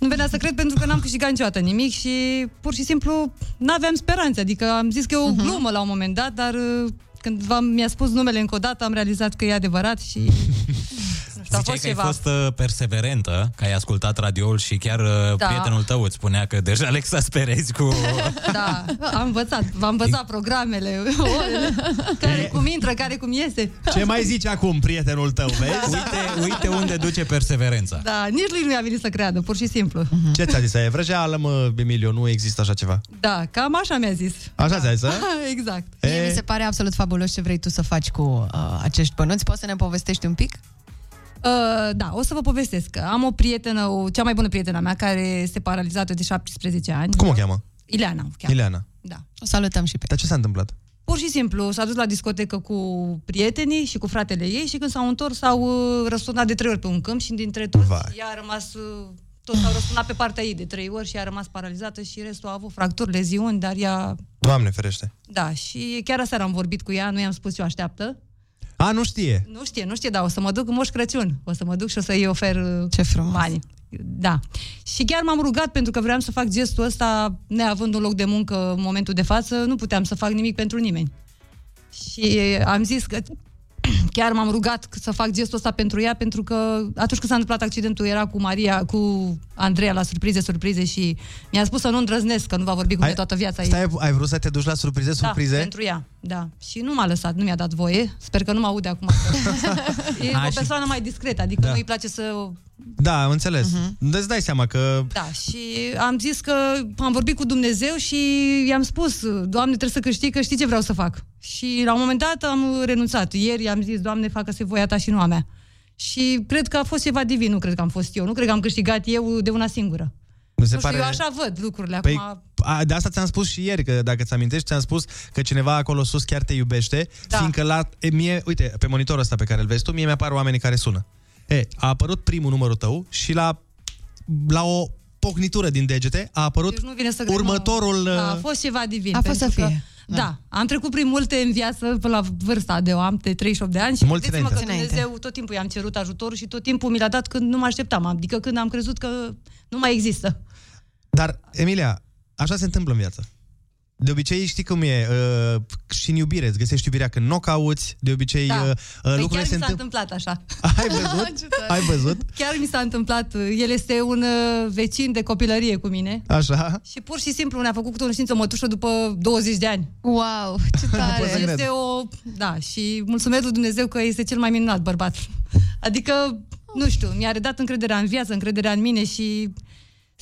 Nu venea să cred pentru că n-am câștigat niciodată nimic și pur și simplu n-aveam speranțe. Adică am zis că e o glumă la un moment dat, dar uh, când v-am, mi-a spus numele încă o dată, am realizat că e adevărat și... Nu știu, a Ziceai fost că ai ceva. fost uh, perseverentă, că ai ascultat radioul și chiar uh, Da. prietenul tău îți spunea că deja le exasperezi cu... Da, am învățat, v-am învățat programele, orele, care cum intră, care cum iese. Ce mai zici acum, prietenul tău, vezi? Uite, uite unde duce perseverența. Da, nici lui nu i-a venit să creadă, pur și simplu. Ce ți-a zis? E vrăjeală, mă, Emilio, nu există așa ceva. Da, cam așa mi-a zis. Așa ți-a zis, a? exact. Mie mi se pare absolut fabulos ce vrei tu să faci cu uh, acești bănuți. Poți să ne povestești un pic? Uh, da, o să vă povestesc. Am o prietenă, o, cea mai bună prietena mea, care este paralizată de 17 ani. Cum o cheamă? Ileana o cheamă. Ileana. Da. O salutăm și pe Dar ce s-a întâmplat? Pur și simplu s-a dus la discotecă cu prietenii și cu fratele ei și când s-au întors s-au uh, răsturnat de trei ori pe un câmp și dintre toți Vai. ea a rămas... Uh, toți s-au răsturnat pe partea ei de trei ori și ea a rămas paralizată și restul a avut fracturi, leziuni, dar ea... Doamne ferește. Da, și chiar aseară am vorbit cu ea, nu i-am spus ce o așteaptă. A, nu știe. Nu știe, nu știe, dar o să mă duc în Moș Crăciun. O să mă duc și o să-i ofer uh, Ce frumos. bani. Da. Și chiar m-am rugat pentru că vreau să fac gestul ăsta, neavând un loc de muncă în momentul de față, nu puteam să fac nimic pentru nimeni. Și am zis că chiar m-am rugat să fac gestul ăsta pentru ea, pentru că atunci când s-a întâmplat accidentul, era cu Maria, cu Andreea la surprize, surprize și mi-a spus să nu îndrăznesc, că nu va vorbi cu mine toată viața. Stai, ai vrut să te duci la surprize, surprize? Da, pentru ea, da. Și nu m-a lăsat, nu mi-a dat voie. Sper că nu mă aude acum. e A, o și- persoană mai discretă, adică Da. nu îi place să... Da, am înțeles. Uh-huh. Îți dai seama că... Da, și am zis că am vorbit cu Dumnezeu și i-am spus, Doamne, trebuie să câștig, că știi ce vreau să fac. Și la un moment dat am renunțat. Ieri am zis, Doamne, facă-se voia ta și nu a mea. Și cred că a fost ceva divin, nu cred că am fost eu. Nu cred că am câștigat eu de una singură. Mi se nu știu, eu așa văd lucrurile Păi, acum. a, de asta ți-am spus și ieri, că dacă ți amintești, ți-am spus că cineva acolo sus chiar te iubește, Da. fiindcă la, e, mie, uite, pe monitorul ăsta pe care îl vezi tu, mie mi-apar oamenii care sună. E, a apărut primul numărul tău și la, la o pocnitură din degete a apărut Deci nu vine să cred, următorul... nu. Da, a uh, fost ceva divin. A fost pentru să că- fie. Da. da. am trecut prin multe în viață până la vârsta de am de 38 de ani și Mulți credeți-mă că înainte. Dumnezeu tot timpul i-am cerut ajutorul și tot timpul mi l-a dat când nu mă așteptam, adică când am crezut că nu mai există. Dar, Emilia, așa se întâmplă în viață. De obicei, știi cum e, uh, și în iubire, îți găsești iubirea când nu o cauți, de obicei Da. uh, uh, Păi lucrurile chiar se mi s-a întâmplă... întâmplat așa. Ai văzut? Ai văzut? Chiar mi s-a întâmplat. El este un uh, vecin de copilărie cu mine. Așa? Și pur și simplu ne-a făcut cunoștință o mătușă după 20 de ani. Wow, ce tare! pot să cred. Este o... Da, și mulțumesc lui Dumnezeu că este cel mai minunat bărbat. Adică, nu știu, mi-a redat încrederea în viață, încrederea în mine și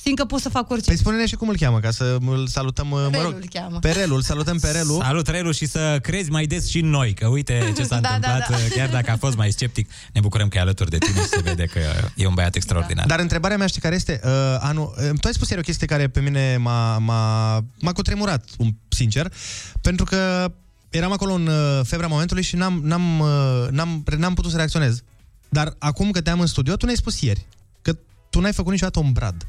simt că pot să fac orice. Păi spune-ne și cum îl cheamă, ca să îl salutăm, mă Relul rog. îl cheamă. Perelul, salutăm Perelul. Salut, Relu, și să crezi mai des și în noi, că uite ce s-a Da, da, întâmplat, da. chiar dacă a fost mai sceptic, ne bucurăm că e alături de tine și se vede că e un băiat extraordinar. Dar întrebarea mea știi care este? Uh, anul, uh, tu ai spus ieri o chestie care pe mine m-a, m-a, m-a cutremurat, um, sincer, pentru că eram acolo în uh, febra momentului și n-am, n-am, uh, n-am, n-am putut să reacționez. Dar acum că te-am în studio, tu ne-ai spus ieri că tu n-ai făcut niciodată un brad.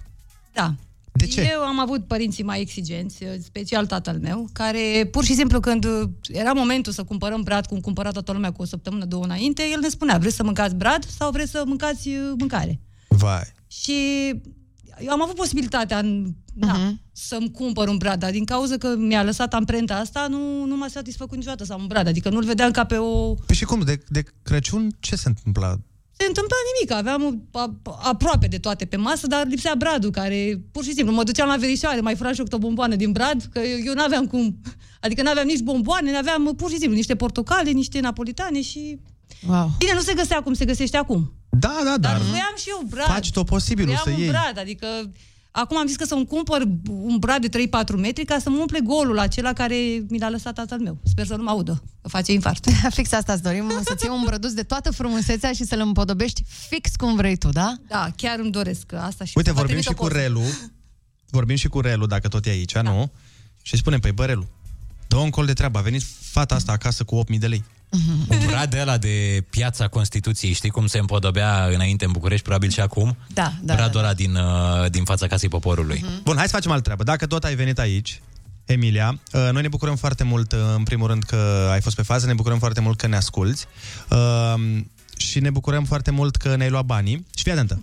Da. De ce? Eu am avut părinții mai exigenți, special tatăl meu, care pur și simplu când era momentul să cumpărăm brad, cum cumpăra toată lumea cu o săptămână, două înainte, el ne spunea, vreți să mâncați brad sau vreți să mâncați uh, mâncare? Vai. Și eu am avut posibilitatea în, na, Mhm. să-mi cumpăr un brad, dar din cauza că mi-a lăsat amprenta asta, nu, nu m-a satisfăcut niciodată să am un brad. Adică nu-l vedeam ca pe o... Păi și cum, de, de Crăciun ce se întâmpla? Se întâmpla nimic, aveam a, aproape de toate pe masă, dar lipsea bradul, care pur și simplu mă duceam la verișoare, mai furam și o bomboană din brad, că eu, eu n-aveam cum, adică n-aveam nici bomboane, n-aveam pur și simplu niște portocale, niște napolitane și... Wow. Bine, nu se găsea cum se găsește acum. Da, da, Dar dar voiam și eu brad. faci tot posibilul Voiam să un iei. brad, adică acum am zis că să-mi cumpăr un brad de 3-4 metri ca să-mi umple golul acela care mi l-a lăsat tatăl meu. Sper să nu mă audă, că face infart. Fix asta îți dorim, să-ți iei un brăduț de toată frumusețea și să-l împodobești fix cum vrei tu, da? Da, chiar îmi doresc asta și Uite, vă vorbim trimit și o cu poză. Relu. Vorbim și cu Relu, dacă tot e aici, Da. nu? Și spunem, păi bă, Relu, dă un col de treabă. A venit fata asta acasă cu 8.000 de lei. Un brad de ăla de piața Constituției, știi cum se împodobea înainte în București, probabil și acum? Da, da. Bradul ăla din, uh, din fața casei poporului. Bun, hai să facem altă treabă. Dacă tot ai venit aici, Emilia, uh, noi ne bucurăm foarte mult, uh, în primul rând, că ai fost pe fază, ne bucurăm foarte mult că ne asculti uh, și ne bucurăm foarte mult că ne-ai luat banii. Și fii atentă,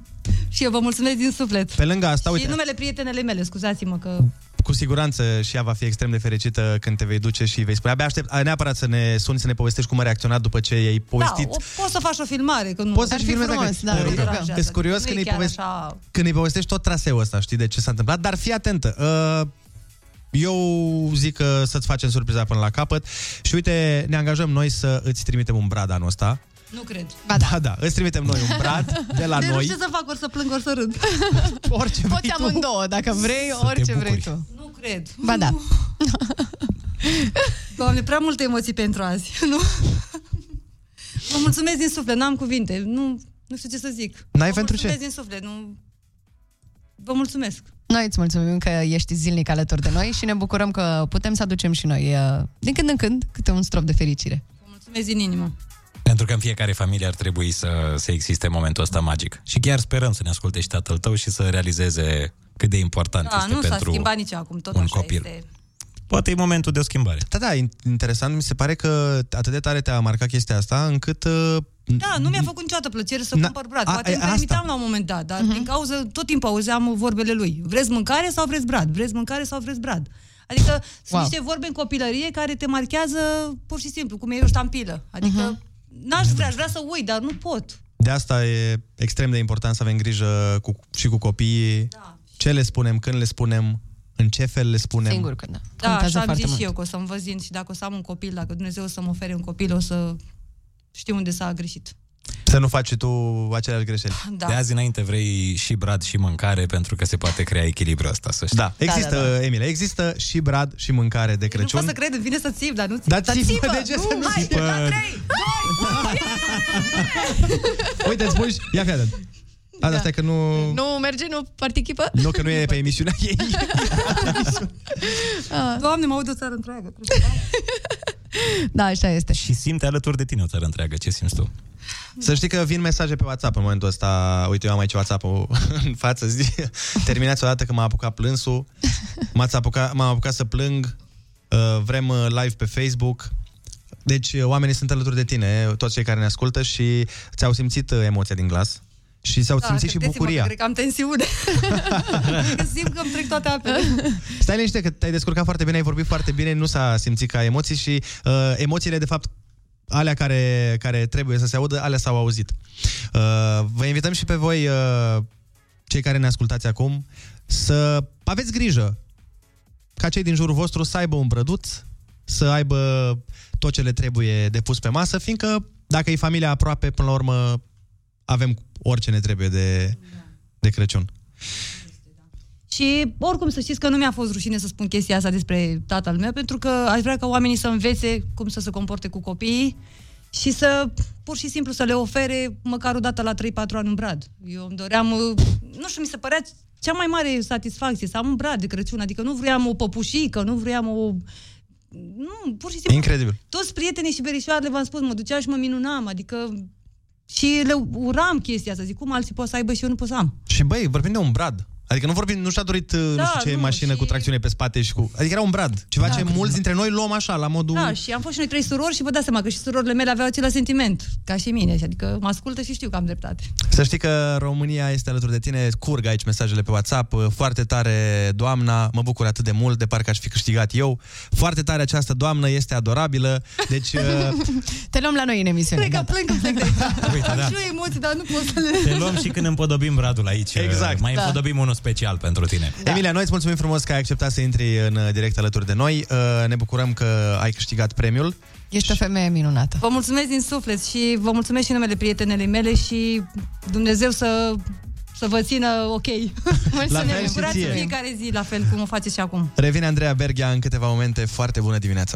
Și eu vă mulțumesc din suflet. pe lângă asta, și uite, numele prietenele mele, scuzați-mă că... cu siguranță și ea va fi extrem de fericită când te vei duce și vei spune. Abia aștept ai neapărat să ne suni, să ne povestești cum a reacționat după ce i-ai povestit. Da, o, poți să faci o filmare, că nu... Poți Ar să fi filmezi dacă- frumos, da, Te nu rog, deranjează. Ești curios Nu când e îi, chiar povesti, așa- când îi povestești tot traseul ăsta, știi de ce s-a întâmplat, dar fii atentă. Uh, eu zic că să-ți facem surpriza până la capăt și uite, ne angajăm noi să îți trimitem un brad anul ăsta. Nu cred. Ba da. da, îți trimitem noi un brad de la de nu noi. știu ce să fac, ori să plâng, ori să râd. Orice Poți amândouă, dacă vrei, orice vrei tu. Nu cred. Ba da. Doamne, prea multe emoții pentru azi. Nu? Vă mulțumesc din suflet, n-am cuvinte. Nu, nu știu ce să zic. N-ai Vă pentru mulțumesc ce? din suflet. Nu... Vă mulțumesc. Noi îți mulțumim că ești zilnic alături de noi și ne bucurăm că putem să aducem și noi, uh, din când în când, câte un strop de fericire. Vă mulțumesc din inimă. Pentru că în fiecare familie ar trebui să, să existe momentul ăsta magic. Și chiar sperăm să ne asculte și tatăl tău și să realizeze cât de important Da, este nu s-a pentru schimbat nici acum, tot un așa copil. este. Poate e momentul de o schimbare. Da, da, in- interesant, mi se pare că atât de tare te-a marcat chestia asta, încât... Uh, Da, nu mi-a făcut niciodată plăcere să Na- cumpăr brad. a- Poate e, îmi asta. permiteam la un moment dat, dar din cauza tot timpul auzeam vorbele lui. Vreți mâncare sau vreți brad? Vreți mâncare sau vreți brad? Adică sunt Wow. niște vorbe în copilărie care te marchează pur și simplu, cum e o ștampilă. Adică n-aș vrea, aș vrea să uit, dar nu pot. De asta e extrem de important să avem grijă cu, și cu copiii. Da. Ce le spunem, când le spunem, în ce fel le spunem. Singur că da. Da, Contează așa am foarte zis mult. și eu, că o să-mi văzin și dacă o să am un copil, dacă Dumnezeu o să-mi ofere un copil, o să știu unde s-a greșit. Să nu faci și tu aceleași greșeli. Da. De azi înainte vrei și brad și mâncare pentru că se poate crea echilibru ăsta, să știi. Da, există, da, da, da. Emile, există și brad și mâncare de Nu Crăciun. pot să cred, îmi vine să țip, dar nu țip. Dar Dar țipă, țipă, de ce să nu hai, țipă? la trei, Uite, îți spui, ia fi atent. A, da. stai că nu... Nu merge, nu participă? Nu, că nu e pe emisiunea ei. Doamne, mă aud o țară întreagă. Da, așa este. Și simte alături de tine o țară întreagă. Ce simți tu? Să știi că vin mesaje pe WhatsApp în momentul ăsta. Uite, eu am aici WhatsApp-ul în față. Zi. Terminați odată că m-a apucat plânsul. M-ați apucat, m-am apucat să plâng. Uh, Vrem uh, live pe Facebook. Deci uh, oamenii sunt alături de tine, toți cei care ne ascultă și ți-au simțit uh, emoția din glas. Și s-au Da, simțit și credeți-mă bucuria. Că cred că am tensiune. că simt că îmi trec toate apele. Stai liniște că te-ai descurcat foarte bine, ai vorbit foarte bine, nu s-a simțit ca emoții și uh, emoțiile, de fapt, alea care, care trebuie să se audă, alea s-au auzit. Uh, vă invităm și pe voi, uh, cei care ne ascultați acum, să aveți grijă ca cei din jurul vostru să aibă un brăduț, să aibă tot ce le trebuie de pus pe masă, fiindcă dacă e familia aproape, până la urmă avem orice ne trebuie de, de Crăciun. Și oricum să știți că nu mi-a fost rușine să spun chestia asta despre tatăl meu, pentru că aș vrea ca oamenii să învețe cum să se comporte cu copiii și să, pur și simplu, să le ofere măcar o dată la 3-4 ani un brad. Eu îmi doream, uh, nu știu, mi se părea cea mai mare satisfacție să am un brad de Crăciun, adică nu vreau o păpușică, nu vreau o... Nu, pur și simplu. Incredibil. Toți prietenii și verișoarele, v-am spus, mă duceam și mă minunam, adică... Și le uram chestia asta, zic, cum alții pot să aibă și eu nu pot să am. Și băi, vorbim de un brad. Adică nu vorbim, nu și-a dorit uh, nu Da, știu ce nu, mașină și- cu tracțiune pe spate și cu... Adică era un brad. Ceva Da, ce cred. mulți dintre noi luăm așa, la modul... Da, și am fost și noi trei surori și vă dați seama că și surorile mele aveau același sentiment, ca și mine. Adică mă ascultă și știu că am dreptate. Să știi că România este alături de tine, curg aici mesajele pe WhatsApp, foarte tare doamna, mă bucur atât de mult, de parcă aș fi câștigat eu. Foarte tare această doamnă, este adorabilă, deci uh, Te luăm la noi în emisiune. Plec, gata. plâng când plec de aici. Uite, am da. și eu emoții, dar nu pot să le... Te luăm și când împodobim bradul aici. Exact. Mai Da. împodobim unul special pentru tine. Da. Emilia, noi îți mulțumim frumos că ai acceptat să intri în uh, direct alături de noi. Uh, Ne bucurăm că ai câștigat premiul. Ești o femeie minunată. Vă mulțumesc din suflet și vă mulțumesc și în numele prietenele mele și Dumnezeu să, să vă țină ok. La să ne fel și bucurați ție. în fiecare zi, la fel cum o faceți și acum. Revine Andreea Berghia în câteva momente. Foarte bună dimineața!